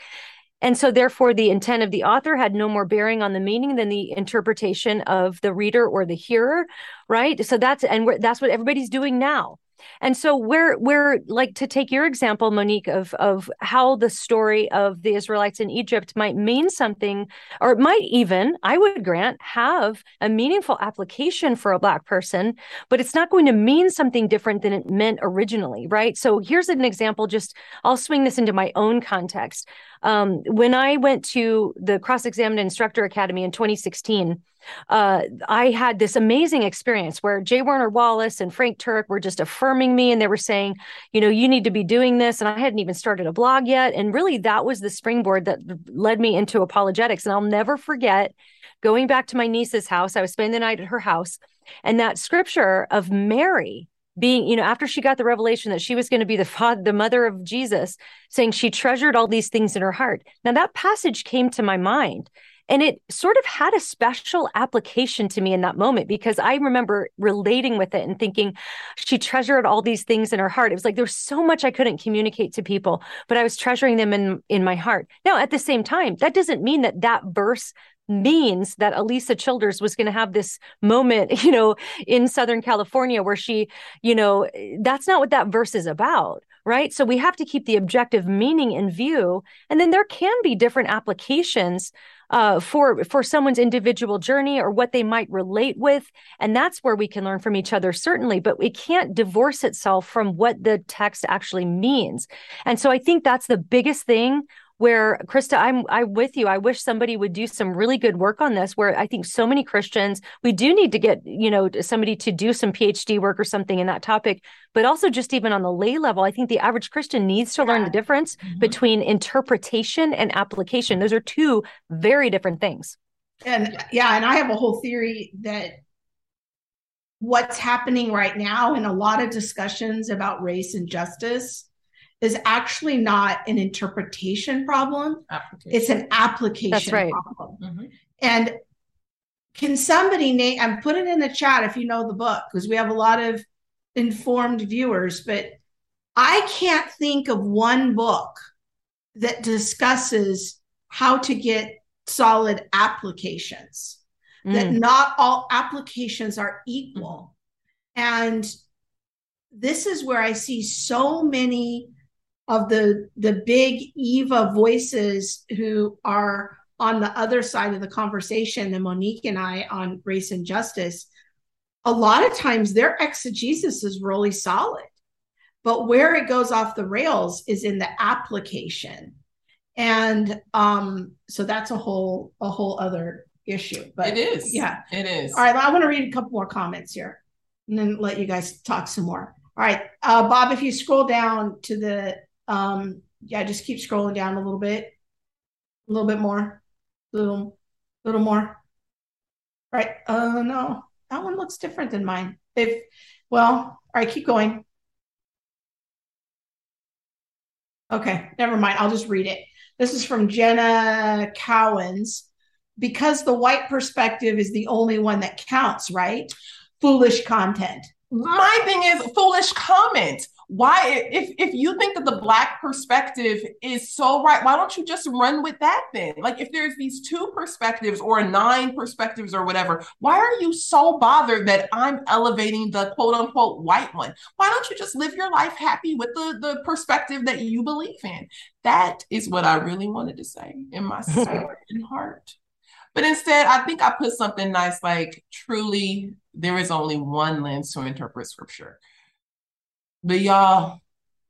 [SPEAKER 4] And so, therefore, the intent of the author had no more bearing on the meaning than the interpretation of the reader or the hearer, right? So that's and that's what everybody's doing now. And so we're we're like to take your example, Monique, of of how the story of the Israelites in Egypt might mean something, or it might even, I would grant, have a meaningful application for a black person, but it's not going to mean something different than it meant originally, right? So here's an example. Just I'll swing this into my own context. Um, when I went to the Cross Examined Instructor Academy in 2016 uh, I had this amazing experience where J. Warner Wallace and Frank Turek were just affirming me and they were saying, you know, you need to be doing this. And I hadn't even started a blog yet. And really, that was the springboard that led me into apologetics. And I'll never forget going back to my niece's house. I was spending the night at her house. And that scripture of Mary being you know after she got the revelation that she was going to be the father the mother of jesus saying she treasured all these things in her heart now that passage came to my mind and it sort of had a special application to me in that moment because I remember relating with it and thinking she treasured all these things in her heart. It was like there's so much I couldn't communicate to people, but I was treasuring them in in my heart. Now, at the same time, that doesn't mean that that verse means that Alisa Childers was going to have this moment, you know, in Southern California where she, you know, that's not what that verse is about right? So we have to keep the objective meaning in view. And then there can be different applications uh, for for someone's individual journey or what they might relate with, and that's where we can learn from each other certainly. But it can't divorce itself from what the text actually means. And so I think that's the biggest thing where Krista, I'm I'm with you. I wish somebody would do some really good work on this. Where I think so many Christians, we do need to get you know somebody to do some PhD work or something in that topic, but also just even on the lay level, I think the average Christian needs to yeah. learn the difference mm-hmm. between interpretation and application. Those are two very different things.
[SPEAKER 3] And yeah, and I have a whole theory that what's happening right now in a lot of discussions about race and justice is actually not an interpretation problem. It's an application That's right. problem. Mm-hmm. And can somebody name and put it in the chat if you know the book, because we have a lot of informed viewers, but I can't think of one book that discusses how to get solid applications, mm. that not all applications are equal. Mm-hmm. And this is where I see so many of the the big Eva voices who are on the other side of the conversation and Monique and I on race and justice, a lot of times their exegesis is really solid. But where it goes off the rails is in the application. And um, so that's a whole a whole other issue. But
[SPEAKER 2] it is.
[SPEAKER 3] Yeah.
[SPEAKER 2] It is.
[SPEAKER 3] All right. I want to read a couple more comments here and then let you guys talk some more. All right. Uh, Bob, if you scroll down to the um, yeah, just keep scrolling down a little bit, a little bit more, a little, little more. Right. Oh no, that one looks different than mine. If Well, all right, keep going. Okay, never mind. I'll just read it. This is from Jenna Cowens. Because the white perspective is the only one that counts, right? Foolish content.
[SPEAKER 2] My thing is foolish comment. Why, if if you think that the black perspective is so right, why don't you just run with that then? Like, if there's these two perspectives or nine perspectives or whatever, why are you so bothered that I'm elevating the quote unquote white one? Why don't you just live your life happy with the the perspective that you believe in? That is what I really wanted to say in my spirit and heart. But instead, I think I put something nice like, truly, there is only one lens to interpret scripture. But y'all,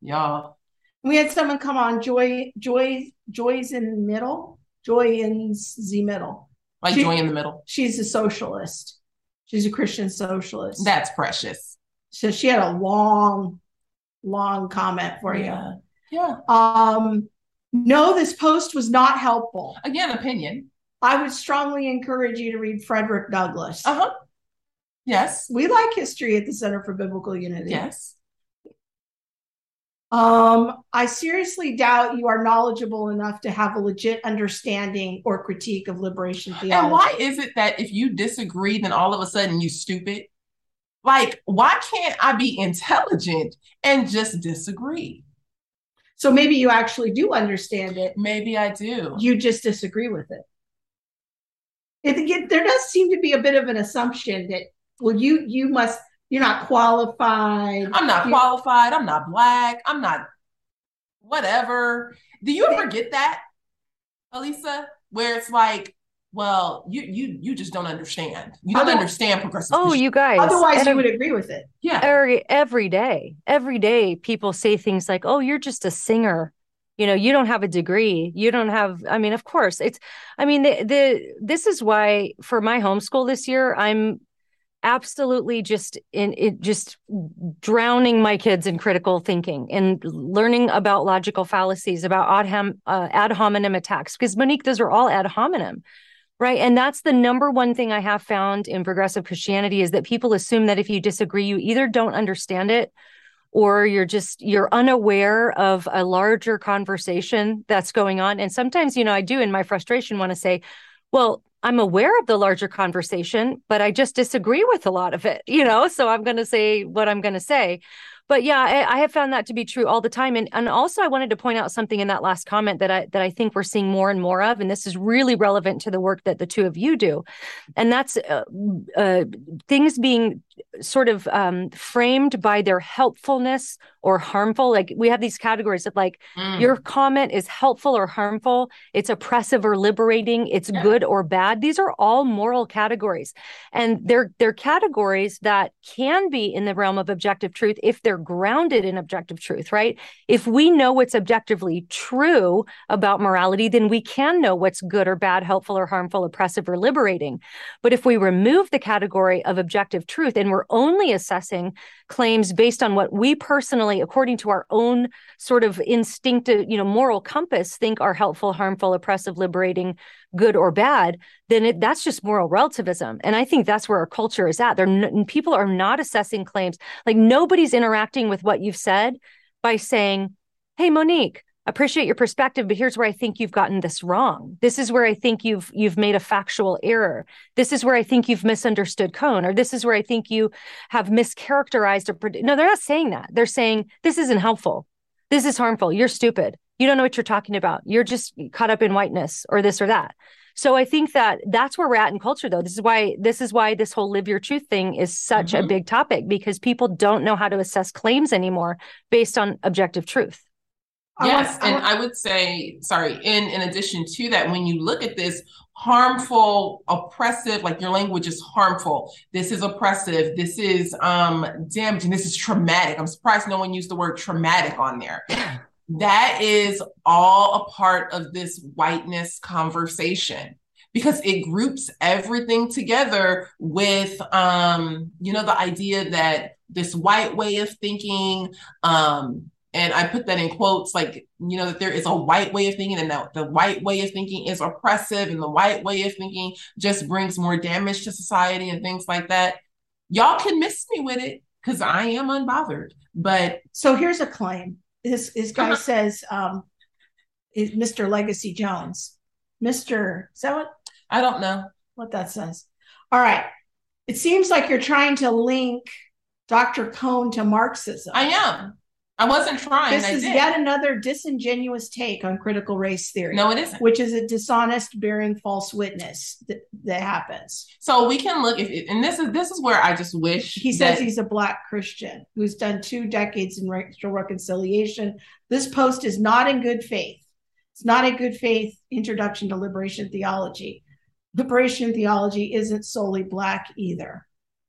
[SPEAKER 2] y'all.
[SPEAKER 3] We had someone come on, Joy, Joy, Joy's in the middle. Joy in the middle.
[SPEAKER 2] Like she, Joy in the middle.
[SPEAKER 3] She's a socialist. She's a Christian socialist.
[SPEAKER 2] That's precious.
[SPEAKER 3] So she had a long, long comment for
[SPEAKER 2] yeah. you. Yeah.
[SPEAKER 3] Um, no, this post was not helpful.
[SPEAKER 2] Again, opinion.
[SPEAKER 3] I would strongly encourage you to read Frederick Douglass.
[SPEAKER 2] Uh huh. Yes.
[SPEAKER 3] We like history at the Center for Biblical Unity.
[SPEAKER 2] Yes.
[SPEAKER 3] Um, I seriously doubt you are knowledgeable enough to have a legit understanding or critique of liberation theology.
[SPEAKER 2] And why is it that if you disagree, then all of a sudden you stupid? Like, why can't I be intelligent and just disagree?
[SPEAKER 3] So maybe you actually do understand it.
[SPEAKER 2] Maybe I do.
[SPEAKER 3] You just disagree with it it, it, there does seem to be a bit of an assumption that well you you must you're not qualified.
[SPEAKER 2] I'm not
[SPEAKER 3] you,
[SPEAKER 2] qualified. I'm not black. I'm not whatever. Do you ever get that alisa where it's like well you you you just don't understand. You don't understand progressive
[SPEAKER 4] oh you guys
[SPEAKER 3] otherwise you would agree with it.
[SPEAKER 2] Yeah.
[SPEAKER 4] Every every day. Every day people say things like oh you're just a singer. You know you don't have a degree. You don't have i mean of course it's i mean the, the this is why for my homeschool this year i'm absolutely just in it just drowning my kids in critical thinking and learning about logical fallacies about ad, hom, uh, ad hominem attacks. Because monique those are all ad hominem right? And that's the number one thing i have found in progressive christianity is that people assume that if you disagree you either don't understand it or you're just you're unaware of a larger conversation that's going on. And sometimes you know i do in my frustration want to say well i'm aware of the larger conversation but i just disagree with a lot of it you know so i'm going to say what i'm going to say. But yeah I, I, have found that to be true all the time and and also i wanted to point out something in that last comment that i that i think we're seeing more and more of and this is really relevant to the work that the two of you do and that's uh, uh, things being sort of um, framed by their helpfulness or harmful. Like we have these categories of like mm. your comment is helpful or harmful, it's oppressive or liberating, it's yeah. good or bad. These are all moral categories. And they're they're categories that can be in the realm of objective truth if they're grounded in objective truth, right? If we know what's objectively true about morality, then we can know what's good or bad, helpful or harmful, oppressive or liberating. But if we remove the category of objective truth and we're only assessing claims based on what we personally, according to our own sort of instinctive, you know, moral compass, think are helpful, harmful, oppressive, liberating, good or bad, then it, that's just moral relativism. And I think that's where our culture is at. There, people are not assessing claims like nobody's interacting with what you've said by saying, "Hey, Monique." Appreciate your perspective but here's where i think you've gotten this wrong. This is where i think you've you've made a factual error. This is where i think you've misunderstood cone or this is where i think you have mischaracterized or no they're not saying that. They're saying this isn't helpful. This is harmful. You're stupid. You don't know what you're talking about. You're just caught up in whiteness or this or that. So i think that that's where we're at in culture though. This is why this is why this whole live your truth thing is such mm-hmm. a big topic because people don't know how to assess claims anymore based on objective truth
[SPEAKER 2] Yes, I and I would say, sorry, in in addition to that, when you look at this harmful, oppressive, like your language is harmful, this is oppressive, this is um damaging, this is traumatic. I'm surprised no one used the word traumatic on there. that is all a part of this whiteness conversation because it groups everything together with um you know the idea that this white way of thinking um and I put that in quotes like, you know, that there is a white way of thinking and that the white way of thinking is oppressive and the white way of thinking just brings more damage to society and things like that. Y'all can miss me with it. because I am unbothered. But
[SPEAKER 3] so here's a claim. This this guy
[SPEAKER 2] Uh-huh.
[SPEAKER 3] says, um, is Mr. Legacy Jones. Mr. Is that what
[SPEAKER 2] I don't know.
[SPEAKER 3] what that says? All right. It seems like you're trying to link Dr. Cone to Marxism.
[SPEAKER 2] I am. I wasn't trying.
[SPEAKER 3] This
[SPEAKER 2] I
[SPEAKER 3] is
[SPEAKER 2] did.
[SPEAKER 3] yet another disingenuous take on critical race theory.
[SPEAKER 2] No, it isn't.
[SPEAKER 3] Which is a dishonest bearing false witness that, that happens.
[SPEAKER 2] So we can look if, and this is this is where I just wish
[SPEAKER 3] He says
[SPEAKER 2] that-
[SPEAKER 3] he's a black Christian who's done two decades in racial reconciliation. This post is not in good faith. It's not a good faith introduction to liberation theology. Liberation theology isn't solely black either.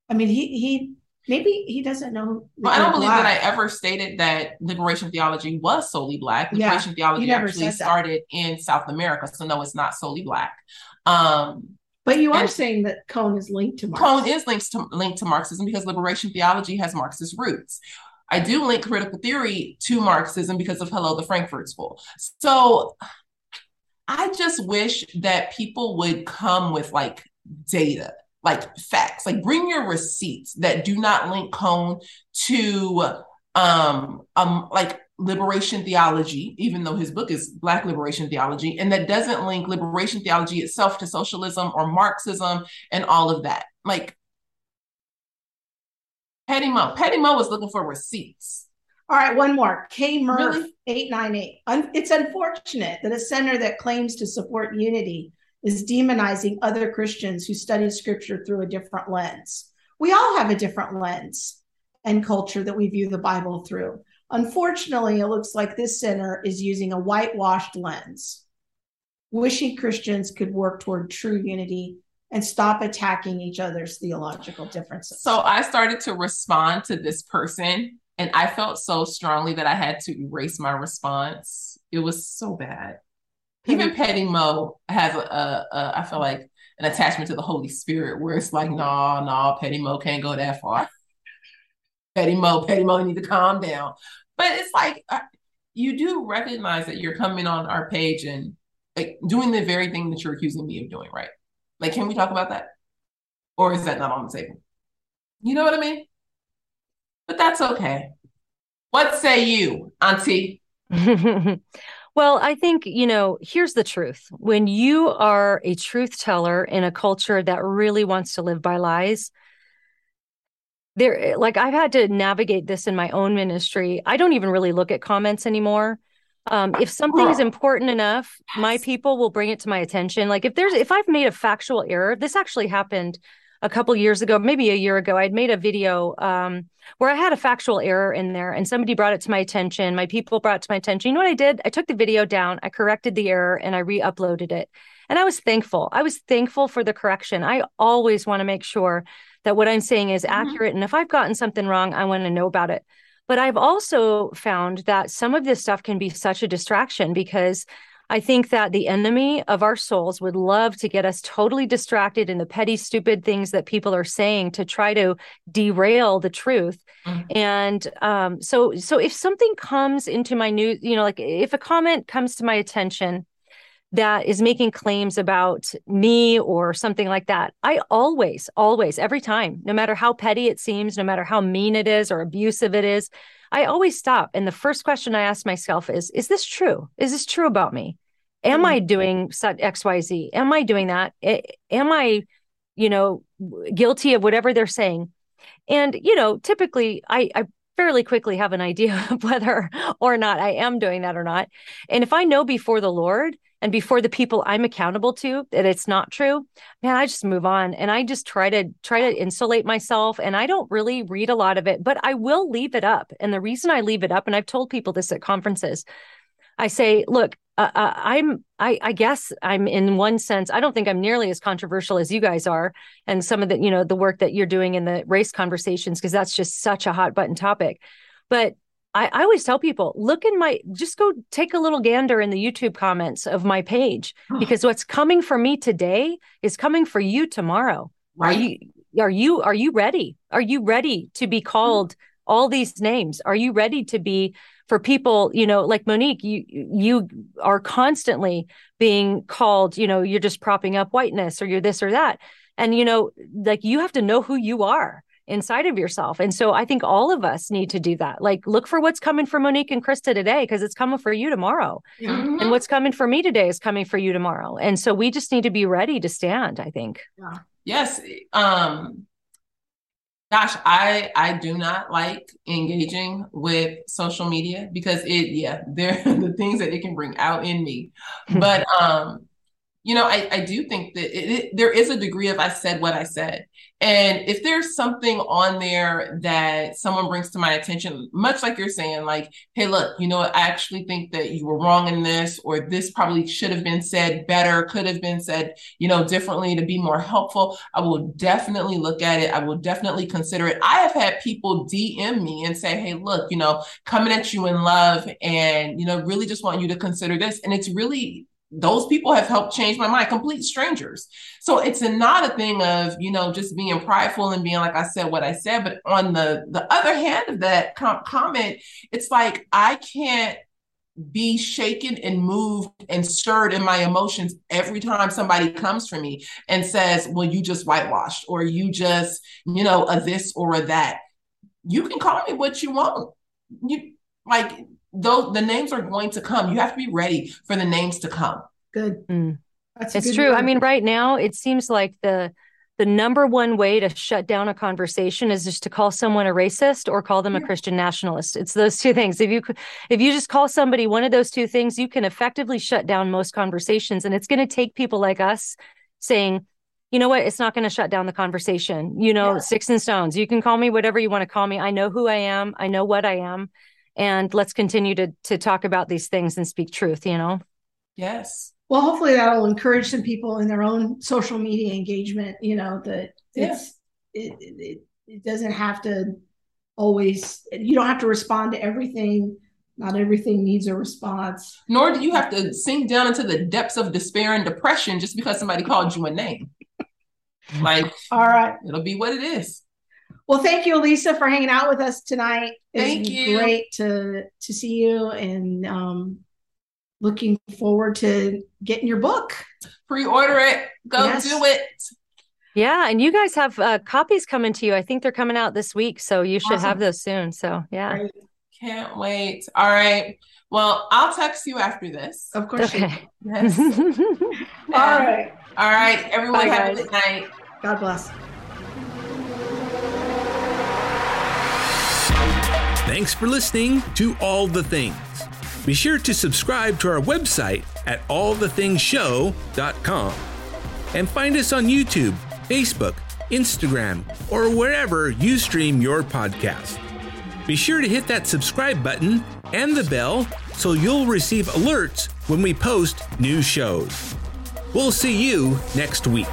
[SPEAKER 3] I mean, he he maybe he doesn't know.
[SPEAKER 2] Well, I don't believe
[SPEAKER 3] black.
[SPEAKER 2] that I ever stated that liberation theology was solely black. Liberation
[SPEAKER 3] you
[SPEAKER 2] theology actually started in South America, so no, it's not solely black. Um,
[SPEAKER 3] But you are saying that Cone is linked to
[SPEAKER 2] Cone
[SPEAKER 3] Marxism.
[SPEAKER 2] is linked to linked to Marxism because liberation theology has Marxist roots. I do link critical theory to Marxism because of Hello the Frankfurt School. So I just wish that people would come with like data, like facts, like bring your receipts that do not link Cone to um um like liberation theology, even though his book is Black liberation theology, and that doesn't link liberation theology itself to socialism or Marxism and all of that. Like Petty Mo. Petty Mo was looking for receipts.
[SPEAKER 3] All right, one more. K Murph,
[SPEAKER 2] Really?
[SPEAKER 3] 898. It's unfortunate that a center that claims to support unity is demonizing other Christians who study scripture through a different lens. We all have a different lens and culture that we view the Bible through. Unfortunately, it looks like this center is using a whitewashed lens, wishing Christians could work toward true unity and stop attacking each other's theological differences.
[SPEAKER 2] So I started to respond to this person, and I felt so strongly that I had to erase my response. It was so bad. Even Petty Mo has a, a, a I feel like an attachment to the Holy Spirit where it's like, no, nah, no, nah, Petty Mo can't go that far. Petty Mo, Petty Mo, you need to calm down. But it's like you do recognize that you're coming on our page and like doing the very thing that you're accusing me of doing, right? Like, can we talk about that? Or is that not on the table? You know what I mean? But that's okay. What say you, Auntie?
[SPEAKER 4] well, I think, you know, here's the truth. When you are a truth teller in a culture that really wants to live by lies, there like I've had to navigate this in my own ministry. I don't even really look at comments anymore. Um, if something is important enough, my people will bring it to my attention. Like if there's if I've made a factual error, this actually happened a couple years ago, maybe a year ago. I'd made a video um, where I had a factual error in there, and somebody brought it to my attention. My people brought it to my attention. You know what I did? I took the video down, I corrected the error, and I re-uploaded it. And I was thankful. I was thankful for the correction. I always want to make sure that what I'm saying is accurate. And if I've gotten something wrong, I want to know about it. But I've also found that some of this stuff can be such a distraction because I think that the enemy of our souls would love to get us totally distracted in the petty, stupid things that people are saying to try to derail the truth.
[SPEAKER 2] Mhm.
[SPEAKER 4] And um, so, so if something comes into my new, you know, like if a comment comes to my attention that is making claims about me or something like that, I always, always, every time, no matter how petty it seems, no matter how mean it is or abusive it is, I always stop. And the first question I ask myself is, is this true? Is this true about me? Am
[SPEAKER 3] Mhm.
[SPEAKER 4] I doing XYZ? Am I doing that? Am I, you know, guilty of whatever they're saying? And, you know, typically I, I fairly quickly have an idea of whether or not I am doing that or not. And if I know before the Lord and before the people I'm accountable to that it's not true, man, I just move on and I just try to try to insulate myself. And I don't really read a lot of it, but I will leave it up. And the reason I leave it up, and I've told people this at conferences, I say, look, uh, uh, I'm, I, I guess I'm in one sense, I don't think I'm nearly as controversial as you guys are, and some of the, you know, the work that you're doing in the race conversations, because that's just such a hot button topic. But I, I always tell people, look in my, just go take a little gander in the YouTube comments of my page, because what's coming for me today is coming for you tomorrow. Are you, are you, are you ready? Are you ready to be called all these names? Are you ready to be for people, you know, like Monique, you you are constantly being called, you know, you're just propping up whiteness or you're this or that. And you know, like you have to know who you are. inside of yourself. And so I think all of us need to do that. Like look for what's coming for Monique and Krista today because it's coming for you tomorrow. Mm-hmm. And what's coming for me today is coming for you tomorrow. And so we just need to be ready to stand, I think.
[SPEAKER 2] Yeah. Yes. Um gosh, I I do not like engaging with social media because it yeah, they're the things that it can bring out in me. But um you know, I, I do think that it, it, there is a degree of I said what I said. And if there's something on there that someone brings to my attention, much like you're saying, like, hey, look, you know, I actually think that you were wrong in this, or this probably should have been said better, could have been said, you know, differently to be more helpful, I will definitely look at it. I will definitely consider it. I have had people DM me and say, hey, look, you know, coming at you in love and, you know, really just want you to consider this. And it's really those people have helped change my mind complete strangers. So it's not a thing of you know just being prideful and being like i said what i said. But on the the other hand of that com- comment it's like i can't be shaken and moved and stirred in my emotions every time somebody comes for me and says well you just whitewashed or you just you know a this or a that. You can call me what you want. You like though the names are going to come. You have to be ready for the names to come.
[SPEAKER 3] Good.
[SPEAKER 4] Mm. That's it's true. Word. I mean, right now it seems like the the number one way to shut down a conversation is just to call someone a racist or call them yeah. a Christian nationalist. It's those two things. If you if you just call somebody one of those two things, you can effectively shut down most conversations. And it's going to take people like us saying, you know what, it's not going to shut down the conversation. You know, yeah. sticks and stones. You can call me whatever you want to call me. I know who I am. I know what I am and let's continue to to talk about these things and speak truth you know?
[SPEAKER 2] Yes.
[SPEAKER 3] Well hopefully that'll encourage some people in their own social media engagement you know that it's it, it, it doesn't have to always you don't have to respond to everything. Not everything needs a response.
[SPEAKER 2] Nor do you have to sink down into the depths of despair and depression just because somebody called you a name. Like
[SPEAKER 3] all right.
[SPEAKER 2] it'll be what it is
[SPEAKER 3] well, thank you, Alisa, for hanging out with us tonight.
[SPEAKER 2] Thank you.
[SPEAKER 3] Great to to see you, and um, looking forward to getting your book.
[SPEAKER 2] Pre-order it. Go yes. do it.
[SPEAKER 4] Yeah, and you guys have uh, copies coming to you. I think they're coming out this week, so you should awesome. have those soon. So yeah, Great.
[SPEAKER 2] can't wait. All right. Well, I'll text you after this.
[SPEAKER 3] Of course. Okay.
[SPEAKER 2] Yes. All right. All right. Everyone Bye, have guys. a good night.
[SPEAKER 3] God bless.
[SPEAKER 1] Thanks for listening to All the Things. Be sure to subscribe to our website at allthingshow.com and find us on YouTube, Facebook, Instagram, or wherever you stream your podcast. Be sure to hit that subscribe button and the bell so you'll receive alerts when we post new shows. We'll see you next week.